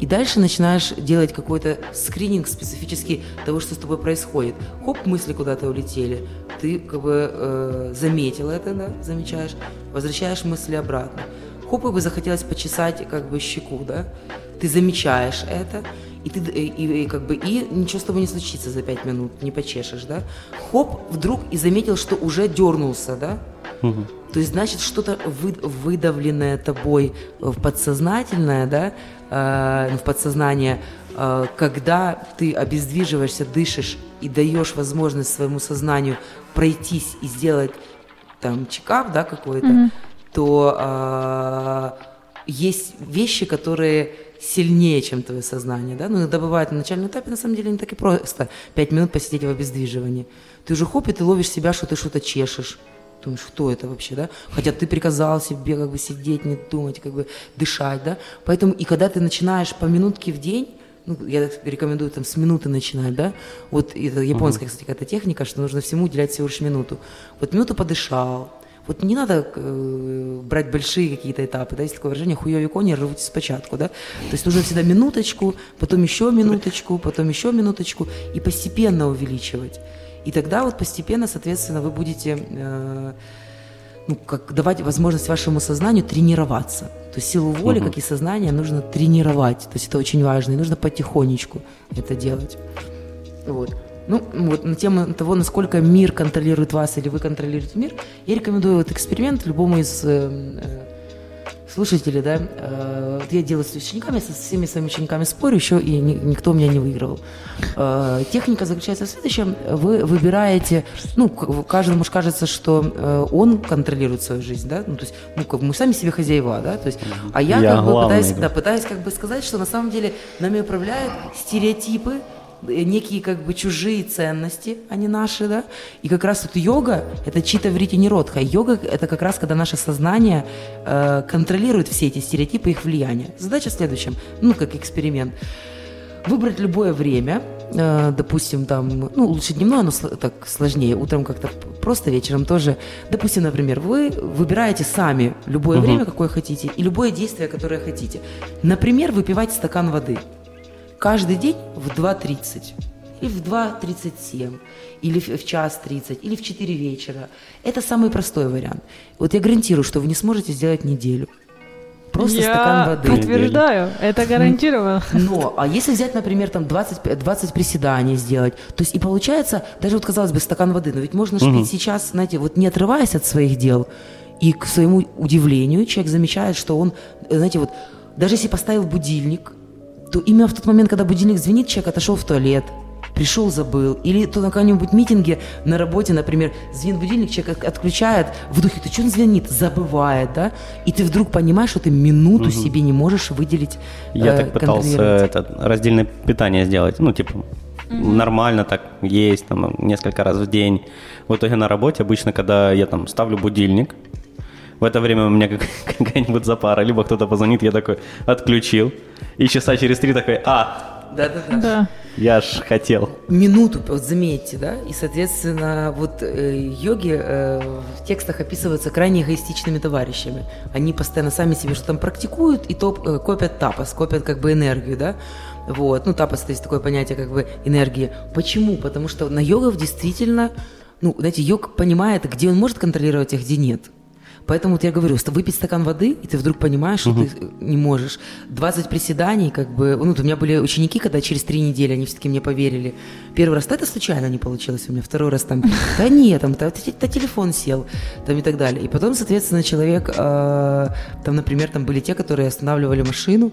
и дальше начинаешь делать какой-то скрининг специфический того, что с тобой происходит. Хоп, мысли куда-то улетели. Ты как бы э, заметил это, да, замечаешь, возвращаешь мысли обратно. Хоп, и бы захотелось почесать как бы щеку, да. Ты замечаешь это, и ты и, и, и как бы и ничего с тобой не случится за пять минут, не почешешь, да. Хоп, вдруг и заметил, что уже дернулся, да. Угу. То есть, значит, что-то вы, выдавленное тобой в подсознательное, да, э, в подсознание, э, когда ты обездвиживаешься, дышишь и даешь возможность своему сознанию пройтись и сделать там чекап, да, какой-то, mm-hmm. то э, есть вещи, которые сильнее, чем твое сознание, да, но иногда бывает на начальном этапе, на самом деле, не так и просто пять минут посидеть в обездвиживании. Ты уже хоп, и ты ловишь себя, что ты что-то чешешь, Думаешь, кто это вообще, да? Хотя ты приказал себе как бы сидеть, не думать, как бы дышать, да? Поэтому и когда ты начинаешь по минутке в день, ну, я рекомендую там с минуты начинать, да, вот это японская, кстати, какая-то техника, что нужно всему уделять всего лишь минуту. Вот минуту подышал, вот не надо э, брать большие какие-то этапы, да, есть такое выражение «хуёві коні рвуть спочатку», да, то есть нужно всегда минуточку, потом еще минуточку, потом еще минуточку и постепенно увеличивать. И тогда вот постепенно, соответственно, вы будете э, ну, как давать возможность вашему сознанию тренироваться. То есть силу воли, угу. как и сознание, нужно тренировать. То есть это очень важно, и нужно потихонечку это делать. Вот. Ну, вот на тему того, насколько мир контролирует вас или вы контролируете мир, я рекомендую вот эксперимент любому из э, слушатели, да, э, я делаю с учениками, со всеми своими учениками спорю, еще и ни, никто меня не выиграл. Э, техника заключается в следующем. Вы выбираете, ну, каждому же кажется, что э, он контролирует свою жизнь, да, ну, то есть, ну, как мы сами себе хозяева, да, то есть, а я, я как бы пытаюсь, да, пытаюсь как бы сказать, что на самом деле нами управляют стереотипы, некие как бы чужие ценности, а не наши, да. И как раз вот йога – это чита врити неродха. Йога – это как раз когда наше сознание э, контролирует все эти стереотипы, их влияние. Задача в следующем, ну, как эксперимент. Выбрать любое время, э, допустим, там, ну, лучше дневное, но так сложнее, утром как-то просто, вечером тоже. Допустим, например, вы выбираете сами любое угу. время, какое хотите, и любое действие, которое хотите. Например, выпивать стакан воды – каждый день в 2.30 или в 2.37, или в час 30, или в 4 вечера. Это самый простой вариант. Вот я гарантирую, что вы не сможете сделать неделю. Просто я стакан воды. подтверждаю, это гарантированно. Но, а если взять, например, там 20, 20 приседаний сделать, то есть и получается, даже вот казалось бы, стакан воды, но ведь можно угу. пить сейчас, знаете, вот не отрываясь от своих дел, и к своему удивлению человек замечает, что он, знаете, вот даже если поставил будильник, то именно в тот момент, когда будильник звенит, человек отошел в туалет, пришел, забыл. Или то на каком-нибудь митинге на работе, например, звенит будильник, человек отключает, в духе, ты что он звонит? Забывает, да? И ты вдруг понимаешь, что ты минуту угу. себе не можешь выделить. Я э, так пытался это, раздельное питание сделать, ну, типа, угу. нормально так есть, там, несколько раз в день. В итоге на работе обычно, когда я там ставлю будильник, в это время у меня какая-нибудь запара, либо кто-то позвонит, я такой отключил. И часа через три такой, а, да-да-да. Да. Я ж хотел. Минуту, вот заметьте, да? И, соответственно, вот э, йоги э, в текстах описываются крайне эгоистичными товарищами. Они постоянно сами себе что-то там практикуют и топ, э, копят тапос, копят как бы энергию, да? Вот. Ну, тапос – это есть такое понятие как бы энергии. Почему? Потому что на йогов действительно, ну, знаете, йог понимает, где он может контролировать, а где нет. Поэтому вот я говорю, выпить стакан воды, и ты вдруг понимаешь, что угу. ты не можешь. 20 приседаний, как бы, ну, у меня были ученики, когда через три недели они все-таки мне поверили. Первый раз, это случайно не получилось у меня, второй раз там, да нет, там, то, то телефон сел, там и так далее. И потом, соответственно, человек, э, там, например, там были те, которые останавливали машину,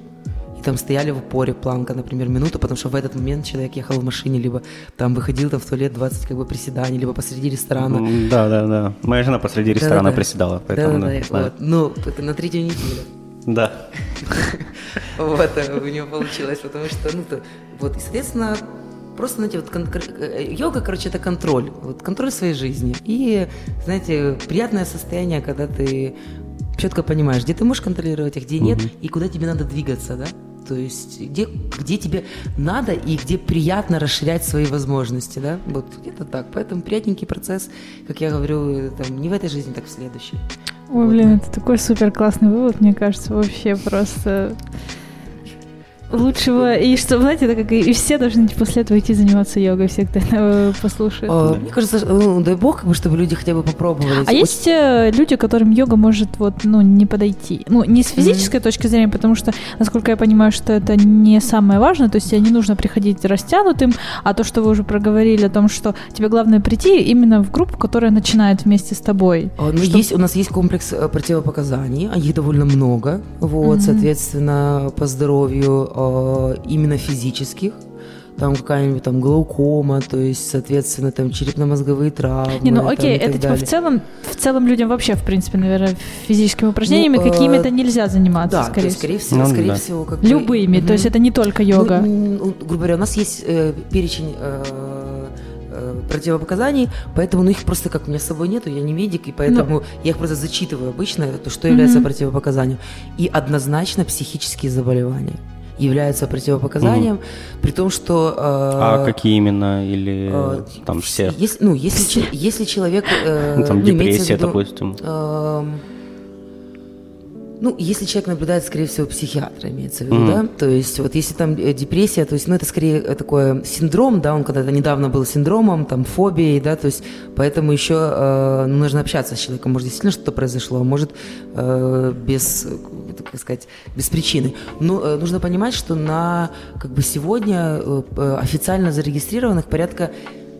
и там стояли в упоре планка, например, минуту, потому что в этот момент человек ехал в машине, либо там выходил там в туалет 20 как бы приседаний, либо посреди ресторана. Да, да, да. Моя жена посреди ресторана да, да, приседала, поэтому да. да, да, Вот. Ну, на третью неделю. Да. Вот у нее получилось, потому что, ну, то, вот, и, соответственно, просто, знаете, вот э, йога, короче, это контроль, вот контроль своей жизни. И, знаете, приятное состояние, когда ты четко понимаешь, где ты можешь контролировать, а где нет, угу. и куда тебе надо двигаться, да? То есть где, где тебе надо и где приятно расширять свои возможности, да? Вот где-то так. Поэтому приятненький процесс, как я говорю, там, не в этой жизни, так в следующей. Ой, вот. блин, это такой супер классный вывод, мне кажется, вообще просто лучшего. И что, знаете, это как и все должны после этого идти заниматься йогой, все, кто это послушает. А, мне кажется, ну, дай бог, как бы, чтобы люди хотя бы попробовали. А есть э, люди, которым йога может вот, ну, не подойти. Ну, не с физической mm-hmm. точки зрения, потому что, насколько я понимаю, что это не самое важное, то есть тебе не нужно приходить растянутым, а то, что вы уже проговорили о том, что тебе главное прийти именно в группу, которая начинает вместе с тобой. А, ну, есть, у нас есть комплекс э, противопоказаний, их довольно много, вот, mm-hmm. соответственно, по здоровью Э, именно физических, там какая-нибудь там глаукома, то есть, соответственно, там черепно-мозговые травмы. Не, ну окей, это типа в целом, в целом людям вообще, в принципе, наверное, физическими упражнениями ну, какими-то нельзя заниматься, да, скорее, то есть, скорее всего. Ну, скорее да. всего как Любыми, угу. то есть это не только йога. Ну, грубо говоря, у нас есть э, перечень э, э, противопоказаний, поэтому ну, их просто как у меня с собой нету, я не медик, и поэтому ну, я их просто зачитываю обычно, то, что является mm-hmm. противопоказанием. И однозначно психические заболевания являются противопоказанием, угу. при том, что... Э, а какие именно? Или э, там все? Если, ну, если, если человек... Э, там ну, депрессия, виду, допустим. Э, ну, если человек наблюдает, скорее всего, психиатра, имеется в виду, mm-hmm. да, то есть вот если там э, депрессия, то есть, ну, это скорее э, такой синдром, да, он когда-то недавно был синдромом, там, фобией, да, то есть, поэтому еще э, ну, нужно общаться с человеком, может, действительно что-то произошло, может, э, без, как сказать, без причины. Но э, нужно понимать, что на, как бы, сегодня э, официально зарегистрированных порядка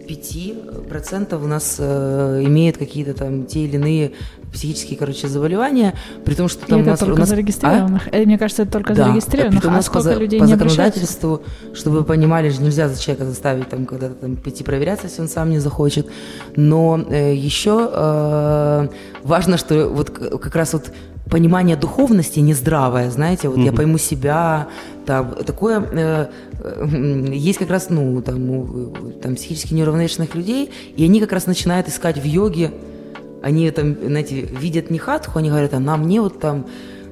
5% у нас э, имеют какие-то там те или иные психические, короче, заболевания, при том, что там и у нас... только у нас... зарегистрированных. А? Мне кажется, это только да, зарегистрированных, а, а сколько по, людей по не законодательству, чтобы вы понимали, что нельзя за человека заставить там когда-то там пойти проверяться, если он сам не захочет. Но э, еще э, важно, что вот как раз вот понимание духовности нездравое, знаете, вот mm-hmm. я пойму себя, там, такое, э, э, есть как раз, ну, там, там, психически неуравновешенных людей, и они как раз начинают искать в йоге они там, знаете, видят не хатху, они говорят, а нам мне вот там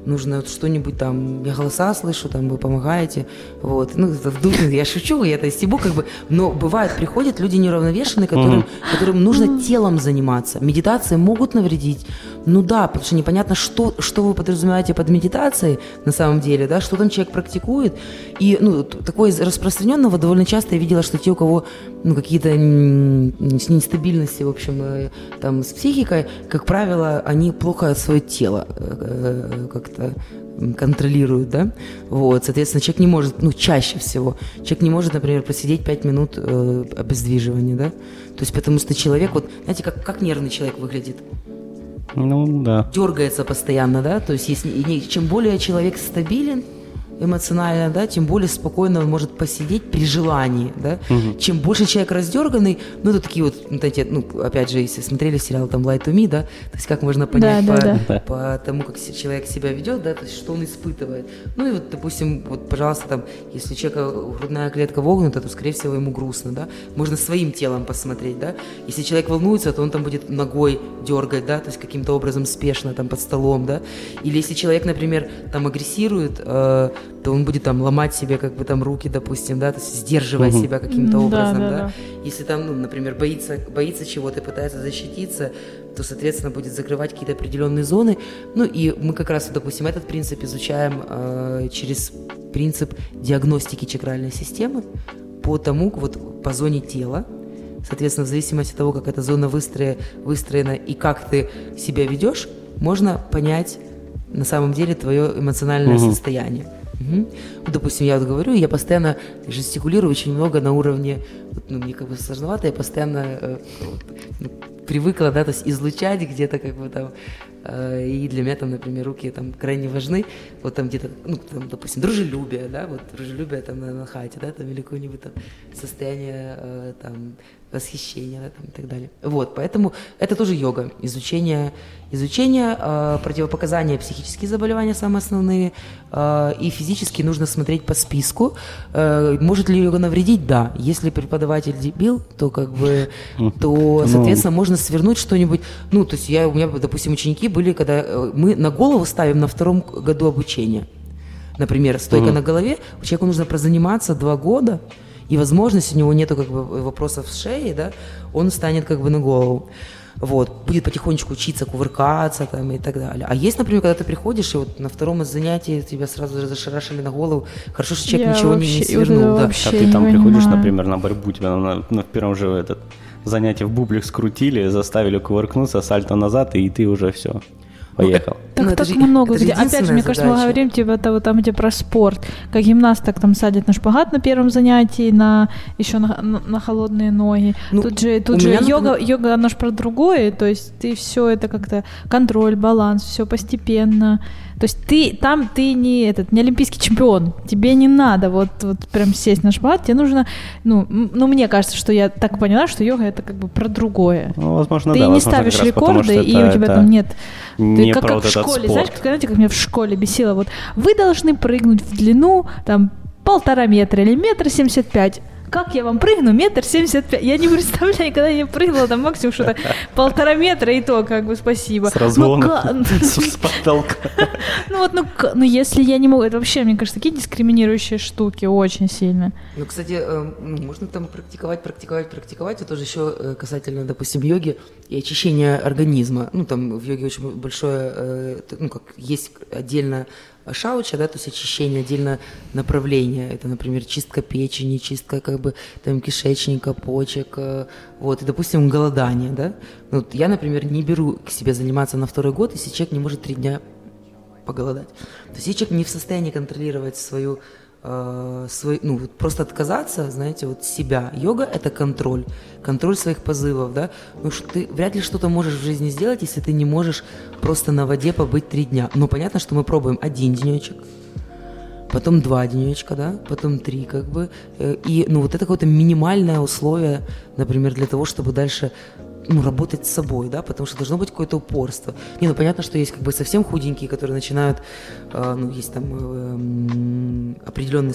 нужно вот что-нибудь там, я голоса слышу, там вы помогаете, вот, ну, я шучу, я это стебу, как бы, но бывает, приходят люди неуравновешенные, которым, mm-hmm. которым нужно телом заниматься, медитации могут навредить, ну да, потому что непонятно, что, что вы подразумеваете под медитацией на самом деле, да, что там человек практикует, и, ну, такое распространенного довольно часто я видела, что те, у кого, ну, какие-то нестабильности, в общем, э, там, с психикой, как правило, они плохо свое тело э, э, как как-то контролируют, да, вот, соответственно, человек не может, ну, чаще всего, человек не может, например, посидеть 5 минут э, обездвиживания, да, то есть потому что человек, вот, знаете, как, как нервный человек выглядит? Ну, да. Дергается постоянно, да, то есть если, чем более человек стабилен, эмоционально, да, тем более спокойно он может посидеть при желании, да. Угу. Чем больше человек раздерганный, ну, это такие вот, вот эти, ну, опять же, если смотрели сериал там Light to Me, да, то есть как можно понять да, по, да, да. по тому, как человек себя ведет, да, то есть что он испытывает. Ну, и вот, допустим, вот, пожалуйста, там, если у человека грудная клетка вогнута, то, скорее всего, ему грустно, да. Можно своим телом посмотреть, да. Если человек волнуется, то он там будет ногой дергать, да, то есть каким-то образом спешно там под столом, да. Или если человек, например, там агрессирует, э, то он будет там ломать себе как бы там руки, допустим, да, то есть сдерживая угу. себя каким-то образом, да, да, да. Если там, ну, например, боится, боится чего-то, пытается защититься, то, соответственно, будет закрывать какие-то определенные зоны. Ну и мы как раз, допустим, этот принцип изучаем э, через принцип диагностики чакральной системы по тому, вот по зоне тела, Соответственно, в зависимости от того, как эта зона выстроена, выстроена и как ты себя ведешь, можно понять на самом деле твое эмоциональное угу. состояние. Угу. Допустим, я вот говорю, я постоянно жестикулирую очень много на уровне, ну, мне как бы сложновато, я постоянно э, ну, привыкла, да, то есть излучать где-то как бы там, э, и для меня там, например, руки там крайне важны, вот там где-то, ну, там, допустим, дружелюбие, да, вот дружелюбие там на, на хате, да, там или какое-нибудь там состояние э, там восхищения да, там, и так далее. Вот, поэтому это тоже йога, изучение, изучение э, противопоказания психические заболевания самые основные, э, и физически нужно смотреть по списку. Э, может ли йога навредить? Да. Если преподаватель дебил, то как бы, то, ну. соответственно, можно свернуть что-нибудь. Ну, то есть я, у меня, допустим, ученики были, когда э, мы на голову ставим на втором году обучения. Например, стойка mm. на голове, человеку нужно прозаниматься два года, и возможность, у него нету как бы вопросов с шеей, да, он станет как бы на голову. Вот, будет потихонечку учиться кувыркаться там и так далее. А есть, например, когда ты приходишь, и вот на втором из занятий тебя сразу же зашарашили на голову, хорошо, что человек Я ничего вообще, не, не свернул. Да. А ты там приходишь, например, на борьбу, тебя на, на первом же этот занятии в бублик скрутили, заставили кувыркнуться, сальто назад, и ты уже все поехал. Так, ну, так же, много где. Опять же, мне кажется, мы говорим типа это там, где про спорт. Как гимнасток там садят на шпагат на первом занятии, на еще на, на, на холодные ноги. Ну, тут же, тут же меня, йога, например... йога, оно же про другое, то есть ты все это как-то контроль, баланс, все постепенно. То есть ты там ты не этот не олимпийский чемпион, тебе не надо вот вот прям сесть на шпагат, тебе нужно, ну, ну мне кажется, что я так поняла, что йога это как бы про другое. Ну, возможно, ты да, не возможно, ставишь рекорды, и у тебя там нет. Не ты как, как в школе, спорт. знаешь, как, знаете, как меня в школе бесило, вот вы должны прыгнуть в длину там полтора метра или метр семьдесят пять как я вам прыгну? Метр семьдесят пять. Я не представляю, когда я прыгнула, там максимум что-то полтора метра, и то, как бы, спасибо. С разгона, с потолка. Ну вот, ну, ну если я не могу, это вообще, мне кажется, такие дискриминирующие штуки очень сильно. Ну, кстати, э, ну, можно там практиковать, практиковать, практиковать. Это тоже еще э, касательно, допустим, йоги и очищения организма. Ну, там в йоге очень большое, э, ну, как есть отдельно шауча, да, то есть очищение отдельно направления. Это, например, чистка печени, чистка как бы там кишечника, почек, э, вот, и, допустим, голодание, да. Ну, вот я, например, не беру к себе заниматься на второй год, если человек не может три дня поголодать. То есть если человек не в состоянии контролировать свою э, свой, ну, вот просто отказаться, знаете, вот себя. Йога – это контроль, контроль своих позывов, да. Ну, что ты вряд ли что-то можешь в жизни сделать, если ты не можешь просто на воде побыть три дня. Но понятно, что мы пробуем один денечек, потом два денечка, да, потом три, как бы. Э, и, ну, вот это какое-то минимальное условие, например, для того, чтобы дальше ну, работать с собой, да, потому что должно быть какое-то упорство. Не, ну понятно, что есть как бы совсем худенькие, которые начинают, э, ну, есть там э, определенный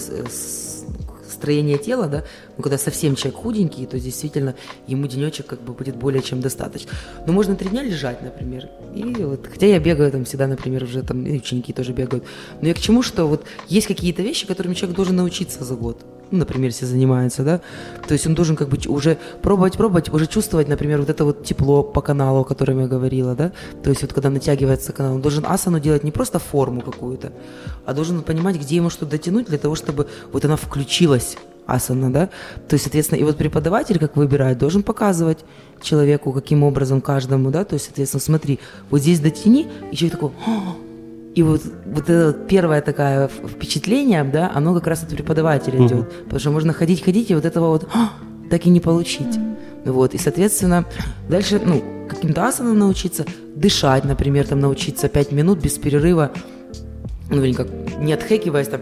строение тела, да, ну, когда совсем человек худенький, то действительно ему денечек как бы будет более чем достаточно. Но можно три дня лежать, например, и вот, хотя я бегаю там всегда, например, уже там, и ученики тоже бегают, но я к чему, что вот есть какие-то вещи, которыми человек должен научиться за год например, если занимается, да, то есть он должен как бы уже пробовать, пробовать, уже чувствовать, например, вот это вот тепло по каналу, о котором я говорила, да, то есть вот когда натягивается канал, он должен асану делать не просто форму какую-то, а должен понимать, где ему что дотянуть для того, чтобы вот она включилась, асана, да, то есть, соответственно, и вот преподаватель, как выбирает, должен показывать человеку, каким образом каждому, да, то есть, соответственно, смотри, вот здесь дотяни, и человек такой, и вот, вот это первое такое впечатление, да, оно как раз от преподавателя mm-hmm. идет. Потому что можно ходить, ходить, и вот этого вот «А, так и не получить. Вот, и, соответственно, дальше, ну, каким-то асанам научиться, дышать, например, там научиться 5 минут без перерыва, ну, или как, не отхэкиваясь, там,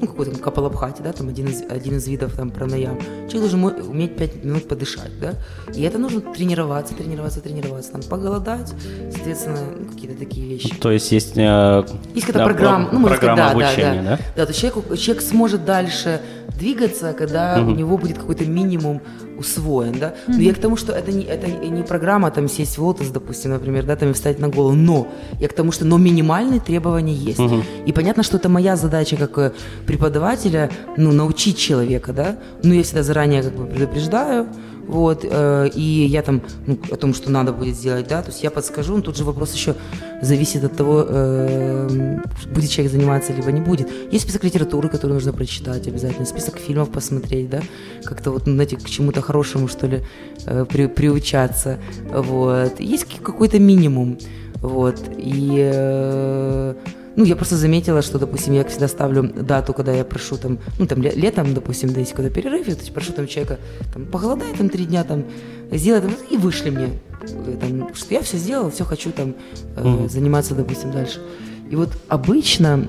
ну, какой-то капалабхати, да, там один из, один из видов там пранаям. Человек должен уметь 5 минут подышать, да, и это нужно тренироваться, тренироваться, тренироваться, там, поголодать, соответственно, ну, какие-то такие вещи. То есть есть... Э, есть какая-то да, программа, ну, программа сказать, да, обучения, да, да, да. Да, то человек, человек сможет дальше двигаться, когда угу. у него будет какой-то минимум усвоен, да. Но mm-hmm. я к тому, что это не, это не программа там сесть в лотос, допустим, например, да, там и встать на голову, но я к тому, что но минимальные требования есть. Mm-hmm. И понятно, что это моя задача как э, преподавателя, ну, научить человека, да. Но я всегда заранее как бы предупреждаю, вот, э, и я там, ну, о том, что надо будет сделать, да, то есть я подскажу, но тут же вопрос еще зависит от того, э, будет человек заниматься, либо не будет. Есть список литературы, которую нужно прочитать обязательно, список фильмов посмотреть, да, как-то вот, ну, знаете, к чему-то хорошему, что ли, э, при, приучаться, вот. Есть какой-то минимум, вот, и... Э, ну, я просто заметила, что, допустим, я всегда ставлю дату, когда я прошу там, ну, там, летом, допустим, да, если когда перерыв, то есть прошу там человека, там, похолодай там три дня, там, сделай там, и вышли мне, э, там, что я все сделал, все хочу там э, mm-hmm. заниматься, допустим, дальше. И вот обычно,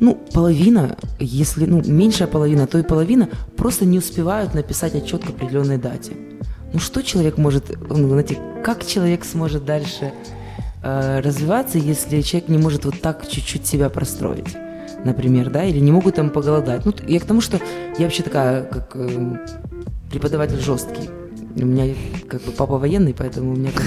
ну, половина, если, ну, меньшая половина, то и половина просто не успевают написать отчет к определенной дате. Ну, что человек может, ну, знаете, как человек сможет дальше Э, развиваться, если человек не может вот так чуть-чуть себя простроить, например, да, или не могут там поголодать. Ну, я к тому, что я вообще такая, как э, преподаватель жесткий. У меня как бы папа военный, поэтому у меня там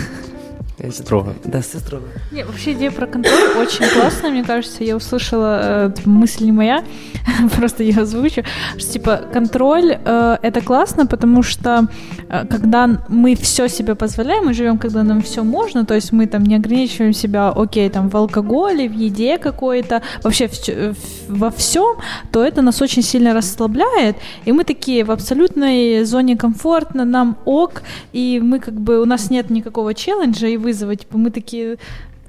Строго. Да, все строго. Не, вообще идея про контроль очень классная, мне кажется. Я услышала, э, мысль не моя, просто я озвучу, что типа контроль э, это классно, потому что э, когда мы все себе позволяем, мы живем, когда нам все можно, то есть мы там не ограничиваем себя, окей, там в алкоголе, в еде какой-то, вообще в, в, во всем, то это нас очень сильно расслабляет, и мы такие в абсолютной зоне комфортно, нам ок, и мы как бы, у нас нет никакого челленджа, и вызова. Типа мы такие,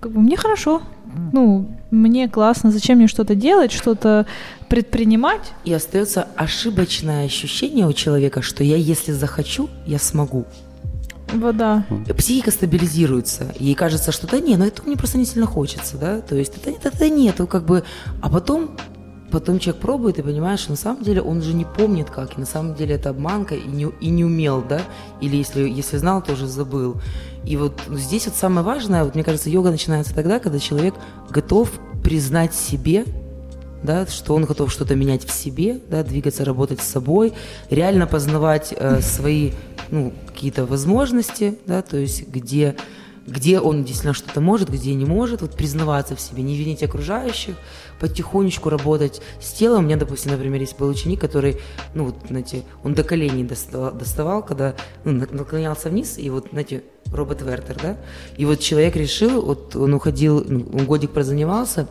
как бы мне хорошо, ну, мне классно, зачем мне что-то делать, что-то предпринимать? И остается ошибочное ощущение у человека, что я, если захочу, я смогу. Вода. Психика стабилизируется. Ей кажется, что да не, ну это мне просто не сильно хочется, да. То есть это, это, это нет, как бы. А потом потом человек пробует и понимает, что на самом деле он же не помнит как, и на самом деле это обманка и не, и не умел, да, или если, если знал, то уже забыл. И вот здесь вот самое важное, вот мне кажется, йога начинается тогда, когда человек готов признать себе да, что он готов что-то менять в себе, да, двигаться, работать с собой, реально познавать э, свои ну, какие-то возможности, да, то есть где где он действительно что-то может, где не может, вот признаваться в себе, не винить окружающих, потихонечку работать с телом. У меня, допустим, например, есть был ученик, который, ну, вот, знаете, он до коленей доставал, доставал когда ну, наклонялся вниз, и вот, знаете, робот Вертер, да, и вот человек решил, вот он уходил, ну, он годик прозанимался,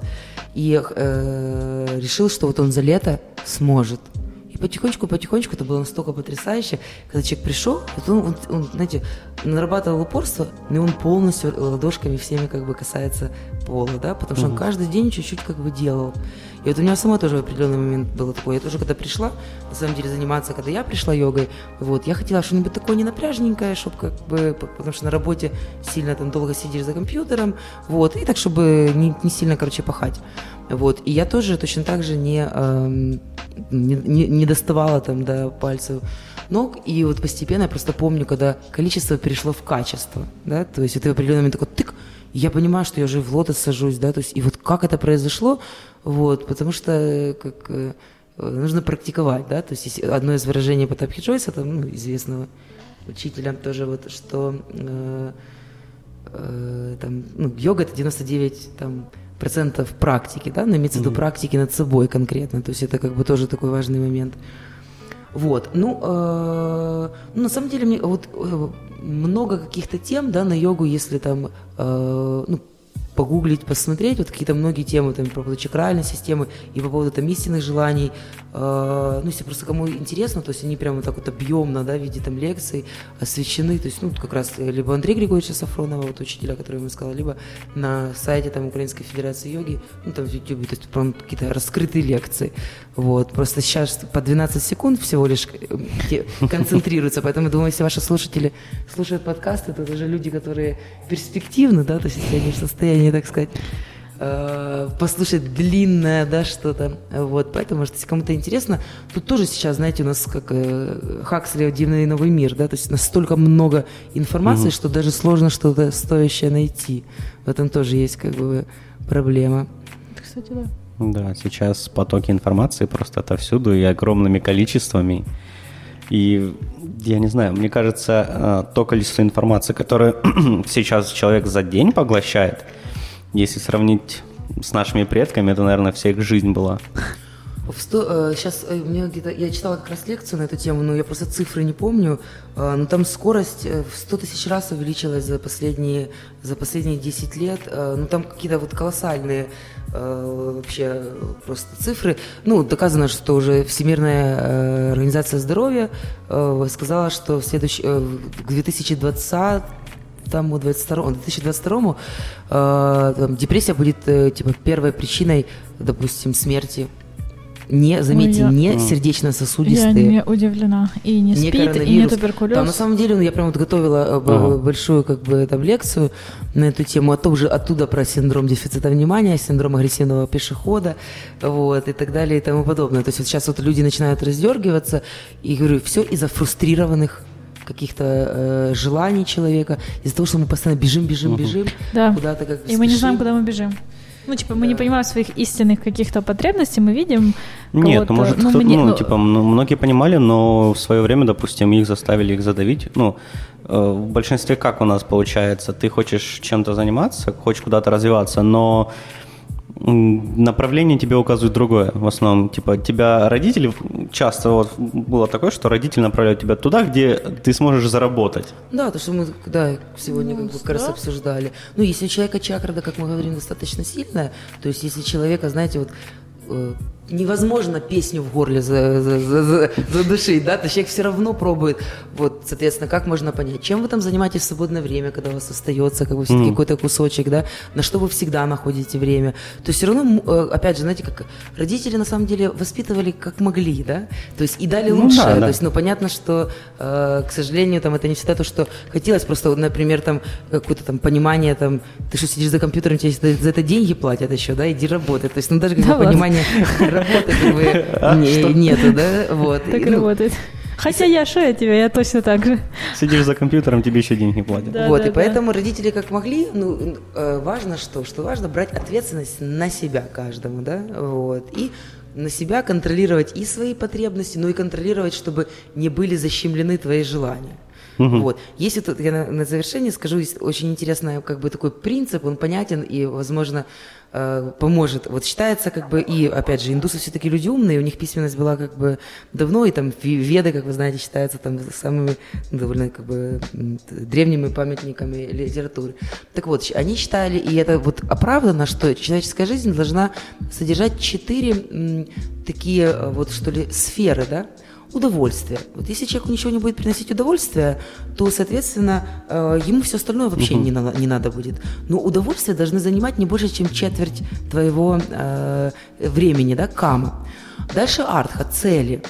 и э, решил, что вот он за лето сможет потихонечку, потихонечку это было настолько потрясающе, когда человек пришел, он, он, он, знаете, нарабатывал упорство, и он полностью ладошками всеми как бы касается пола, да, потому что угу. он каждый день чуть-чуть как бы делал. И вот у меня сама тоже в определенный момент было такое. Я тоже, когда пришла, на самом деле, заниматься, когда я пришла йогой, вот, я хотела что-нибудь такое не напряжненькое, чтобы как бы, потому что на работе сильно там долго сидишь за компьютером, вот, и так, чтобы не, не сильно, короче, пахать. Вот, и я тоже точно так же не, эм, не, не, не доставала там до пальцев ног, и вот постепенно я просто помню, когда количество перешло в качество, да, то есть это в определенный момент такой тык, я понимаю, что я уже в лотос сажусь, да, то есть и вот как это произошло, вот, потому что как э, нужно практиковать, да, то есть одно из выражений Потапхи Джойса, там, ну, известного учителя тоже вот, что э, э, там, ну, йога это 99 там, процентов практики, да, но имеется в виду практики над собой конкретно, то есть это как бы тоже такой важный момент. Вот, ну, э, ну на самом деле мне вот э, много каких-то тем, да, на йогу, если там, э, ну, погуглить, посмотреть, вот какие-то многие темы там, по поводу чакральной системы и по поводу там истинных желаний. Э, ну, если просто кому интересно, то есть они прямо так вот объемно, да, в виде там лекций освещены, то есть, ну, как раз либо Андрей Григорьевича Сафронова, вот учителя, который ему сказал, либо на сайте там Украинской Федерации йоги, ну, там в YouTube, то есть прям какие-то раскрытые лекции. Вот, просто сейчас по 12 секунд всего лишь э, концентрируются, поэтому думаю, если ваши слушатели слушают подкасты, то это уже люди, которые перспективны, да, то есть если они в состоянии, так сказать, э, послушать длинное, да, что-то, вот, поэтому, может, если кому-то интересно, тут тоже сейчас, знаете, у нас как э, Хаксли «Дивный новый мир», да, то есть настолько много информации, угу. что даже сложно что-то стоящее найти, в этом тоже есть, как бы, проблема. Кстати, да. Да, сейчас потоки информации просто отовсюду и огромными количествами. И я не знаю, мне кажется, э, то количество информации, которое сейчас человек за день поглощает, если сравнить с нашими предками, это, наверное, вся их жизнь была. Сейчас э, э, мне где-то я читала как раз лекцию на эту тему, но я просто цифры не помню. Э, но там скорость в 100 тысяч раз увеличилась за последние за последние 10 лет. Ну там какие-то вот колоссальные вообще просто цифры. Ну доказано, что уже Всемирная организация здоровья сказала, что в следующий к 2020 тому 22, 2022 э, там, депрессия будет э, типа первой причиной, допустим, смерти не, заметьте, Ой, я... не сердечно-сосудистые. Я не удивлена. И не, не спит, и не туберкулез. Да, на самом деле, ну, я прям вот готовила э, ага. большую как бы там лекцию на эту тему, а тоже оттуда про синдром дефицита внимания, синдром агрессивного пешехода, вот, и так далее, и тому подобное. То есть вот сейчас вот люди начинают раздергиваться, и говорю, все из-за фрустрированных каких-то э, желаний человека, из-за того, что мы постоянно бежим, бежим, бежим, да. куда-то как И мы не знаем, куда мы бежим. Ну, типа, мы да. не понимаем своих истинных каких-то потребностей, мы видим Нет, ну, может, ну, кто, мне, ну, ну, типа, многие понимали, но в свое время, допустим, их заставили их задавить. Ну, э, в большинстве как у нас получается? Ты хочешь чем-то заниматься, хочешь куда-то развиваться, но направление тебе указывает другое. В основном, типа, тебя родители, часто вот было такое, что родители направляют тебя туда, где ты сможешь заработать. Да, то, что мы да, сегодня ну, как, бы, как раз обсуждали. Ну, если у человека чакра, да, как мы говорим, достаточно сильная, то есть если человека, знаете, вот э, невозможно песню в горле за, за, за, за, задушить, да, то человек все равно пробует. Вот, соответственно, как можно понять, чем вы там занимаетесь в свободное время, когда у вас остается как бы все-таки mm. какой-то кусочек, да, на что вы всегда находите время. То есть все равно, э, опять же, знаете, как родители на самом деле воспитывали как могли, да, то есть и дали ну, лучшее. Да, да. То есть, ну, понятно, что, э, к сожалению, там это не всегда то, что хотелось, просто, например, там какое-то там понимание, там, ты что сидишь за компьютером, тебе за это деньги платят еще, да, иди работай. То есть, ну, даже как бы понимание работы как бы а, нету, да, вот. Так работает. Хотя я что я тебе, я точно так же. Сидишь за компьютером, тебе еще денег не платят. Да, вот, да, и поэтому родители как могли, ну, э, важно что? Что важно брать ответственность на себя каждому, да, вот, и на себя контролировать и свои потребности, но и контролировать, чтобы не были защемлены твои желания. Вот. Если тут я на, на завершение скажу, есть очень интересный как бы такой принцип, он понятен и, возможно, э, поможет. Вот считается как бы, и опять же, индусы все-таки люди умные, у них письменность была как бы давно, и там веды, как вы знаете, считаются там самыми довольно как бы древними памятниками литературы. Так вот, они считали, и это вот оправдано, что человеческая жизнь должна содержать четыре такие э, вот что ли сферы, да, удовольствие. Вот если человеку ничего не будет приносить удовольствие, то, соответственно, э, ему все остальное вообще не, надо, не надо будет. Но удовольствие должны занимать не больше, чем четверть твоего э, времени, да, кама. Дальше артха, цели.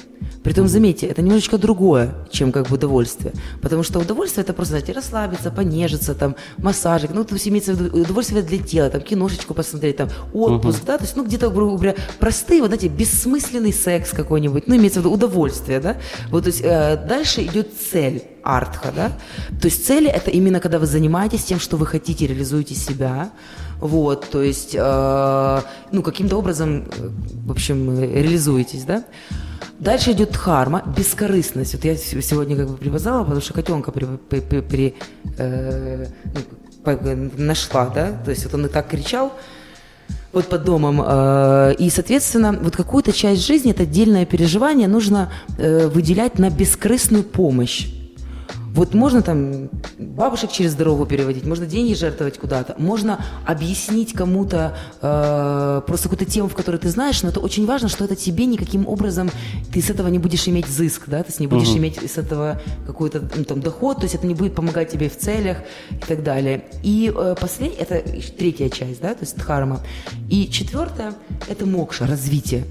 Притом, заметьте, это немножечко другое, чем как бы удовольствие. Потому что удовольствие это просто, знаете, расслабиться, понежиться, там, массажик, ну, то есть имеется в виду удовольствие для тела, там, киношечку посмотреть, там, отпуск, uh-huh. да, то есть, ну, где-то, грубо говоря, простые, вот, знаете, бессмысленный секс какой-нибудь, ну, имеется в виду удовольствие, да. Вот, то есть, э, дальше идет цель, артха, да. То есть, цели это именно когда вы занимаетесь тем, что вы хотите, реализуете себя, вот, то есть, э, ну, каким-то образом, э, в общем, реализуетесь, да. Дальше идет дхарма, бескорыстность. Вот я сегодня как бы привязала, потому что котенка при, при, при, при, э, ну, нашла, да, то есть вот он и так кричал, вот под домом. Э, и, соответственно, вот какую-то часть жизни, это отдельное переживание, нужно выделять на бескорыстную помощь. Вот можно там бабушек через дорогу переводить, можно деньги жертвовать куда-то, можно объяснить кому-то э, просто какую-то тему, в которой ты знаешь, но это очень важно, что это тебе никаким образом, ты с этого не будешь иметь зыск, да, ты не будешь uh-huh. иметь с этого какой-то ну, там доход, то есть это не будет помогать тебе в целях и так далее. И э, последняя, это третья часть, да, то есть дхарма. И четвертая – это мокша, развитие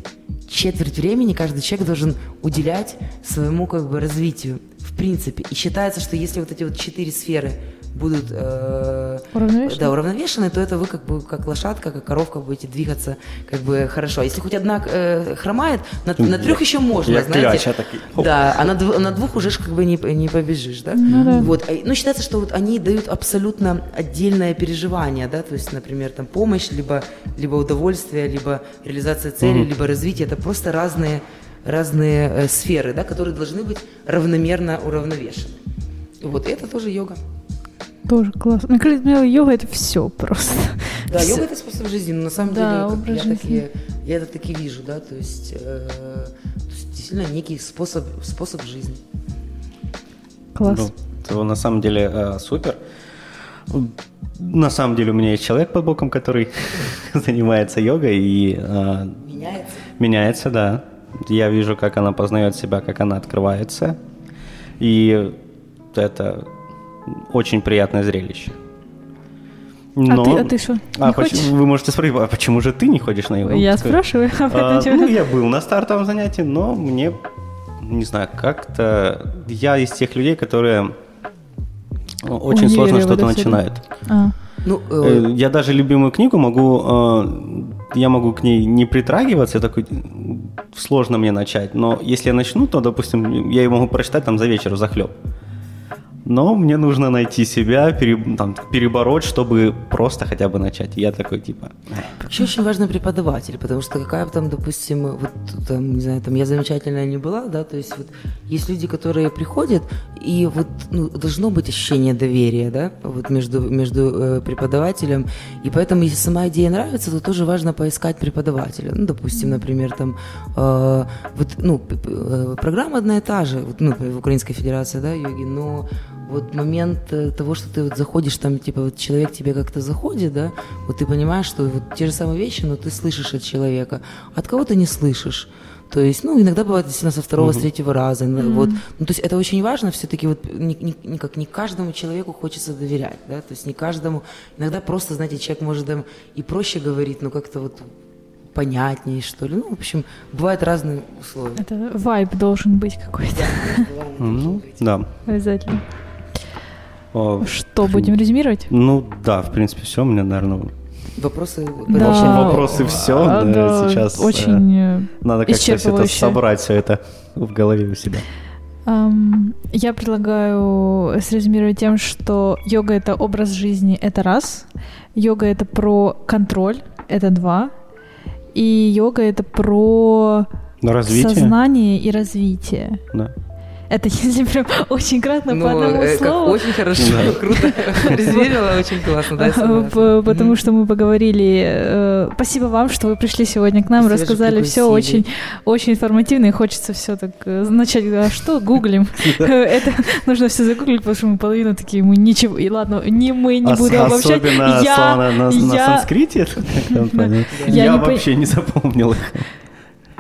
четверть времени каждый человек должен уделять своему как бы развитию принципе. И считается, что если вот эти вот четыре сферы будут э, уравновешены? Да, уравновешены, то это вы как бы как лошадка, как коровка будете двигаться как бы хорошо. А если хоть одна э, хромает, на, на трех еще можно, Я знаете. кляча такие. Да, а на, дв- на двух уже ж как бы не, не побежишь, да? Ну, да. Вот, а, ну считается, что вот они дают абсолютно отдельное переживание, да, то есть, например, там помощь, либо, либо удовольствие, либо реализация цели, Мгм. либо развитие, это просто разные разные э, сферы, да, которые должны быть равномерно уравновешены. Вот это тоже йога. Тоже классно. Мне кажется, йога это все просто. Да, Всё. йога это способ жизни, но на самом Да, деле образ я, жизни. такие, я это таки вижу, да, то есть, э, то есть действительно некий способ, способ жизни. Класс. Ну, то на самом деле э, супер. На самом деле у меня есть человек под боком, который занимается йогой и э, Меняется. меняется, да. Я вижу, как она познает себя, как она открывается. И это очень приятное зрелище. А ты, а ты что, А, почему- вы можете спросить, а почему же ты не ходишь на йогу? Я спрашиваю об А, этом. ну, я был на стартовом занятии, но мне, не знаю, как-то... Я из тех людей, которые очень Универе сложно что-то начинают. А, Ну, э, Э, Я даже любимую книгу могу... э, Я могу к ней не притрагиваться, я такой, сложно мне начать. Но если я начну, то, допустим, я ее могу прочитать там за вечер, захлеб. Но мне нужно найти себя, пере- там, перебороть, чтобы просто хотя бы начать. Я такой, типа... «Э, Еще очень важно преподаватель, потому что какая бы там, допустим, вот там, не знаю, там я замечательная не была, да, то есть вот есть люди, которые приходят, и вот ну, должно быть ощущение доверия, да, вот между, между э, преподавателем, и поэтому, если сама идея нравится, то тоже важно поискать преподавателя. Ну, допустим, например, там, э, вот, ну, э, программа одна и та же, вот, ну, в Украинской Федерации, да, йоги, но вот момент э, того, что ты вот заходишь, там, типа, вот человек тебе как-то заходит, да, вот ты понимаешь, что вот те же самые вещи, но ты слышишь от человека, от кого ты не слышишь. То есть, ну, иногда бывает действительно со второго, с третьего раза. иногда Вот. Ну, то есть это очень важно, все-таки вот не, не, не как не каждому человеку хочется доверять, да, то есть не каждому, иногда просто, знаете, человек может там и проще говорить, но как-то вот понятнее, что ли. Ну, в общем, бывают разные условия. это вайб должен быть какой-то Ну, да. обязательно. Что, будем резюмировать? Ну, да, в принципе, все. У меня, наверное, Вопросы? Да. Вопросы всё, А, да, сейчас, Очень... э, надо как-то все это собрать, все это в голове у себя. Ам, я предлагаю срезюмировать тем, что йога это образ жизни, это раз. Йога это про контроль, это два. И йога это про Но развитие. сознание и развитие. Да. Это если прям очень кратно Ну, по одному э, слову. очень хорошо, Да. круто. Резюмировала, очень классно, да. П- Потому что мы поговорили. э, Спасибо вам, что вы пришли сегодня к нам, рассказали все очень, очень информативно, и хочется все так э, начать. А что гуглим? Это нужно все загуглить, потому что мы половину такие, мы ничего. И ладно, не мы не буду обобщать. Особенно слова на, санскрите. Я вообще не запомнил их.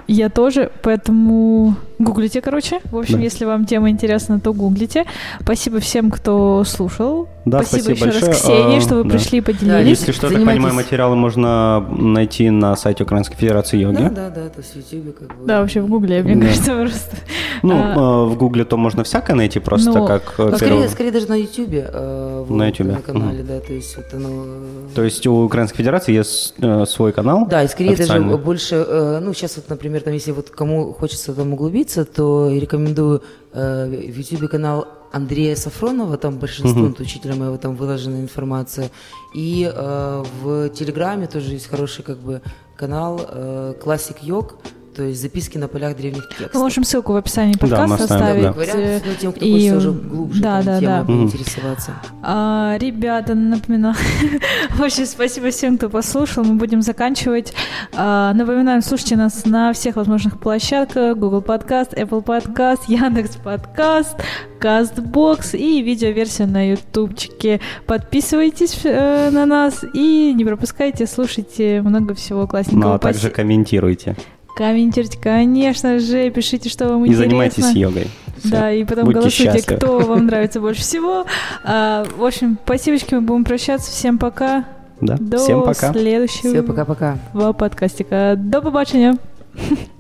Я тоже, поэтому гуглите, короче. В общем, Да. если вам тема интересна, то гуглите. Спасибо всем, кто слушал. Да, спасибо, спасибо еще раз большое. Ксении, А, что вы да. пришли и Да, поделились. Если что, я так Занимайтесь. понимаю, материалы можно найти на сайте Украинской Федерации йоги. Да, да, да, то есть в Ютубе как бы. Да, вообще в гугле, мне Да. кажется, просто. Ну, А, э, в Гугле то можно всякое найти, просто Ну, как А скорее, скорее даже на Ютубе. э, На вот, Ютубе, На канале, да, то есть вот оно... э, То есть у Украинской Федерации есть э, свой канал. Да, и скорее даже больше, э, ну, сейчас вот, например, там, если вот кому хочется там углубиться, то я рекомендую э, в Ютубе канал Андрея Сафронова, там большинство Мгм. учителя моего там выложена информация. И э, в Телеграме тоже есть хороший как бы канал э, Classic Йог, то есть записки на полях древних текстов. Мы можем ссылку в описании Да, подкаста оставим, оставить. да. Вариант, ну, тем, кто и- хочется уже глубже да, да, темой да. Интересоваться. А, ребята, напоминаю. Очень спасибо всем, кто послушал. Мы будем заканчивать. А, напоминаем, слушайте нас на всех возможных площадках. Google Podcast, Apple Podcast, Яндекс Подкаст, Castbox и видеоверсия на ютубчике. Подписывайтесь э, на нас и не пропускайте, слушайте много всего классненького. Ну, а также Спаси- комментируйте. Комментируйте, конечно же, пишите, что вам И интересно. занимайтесь йогой. Всё. Да, и потом Будьте голосуйте, счастливы. кто вам нравится больше всего. А, в общем, спасибо, мы будем прощаться. Всем пока. Да. До Всем пока. следующего Все, пока-пока. подкастика. До побачення.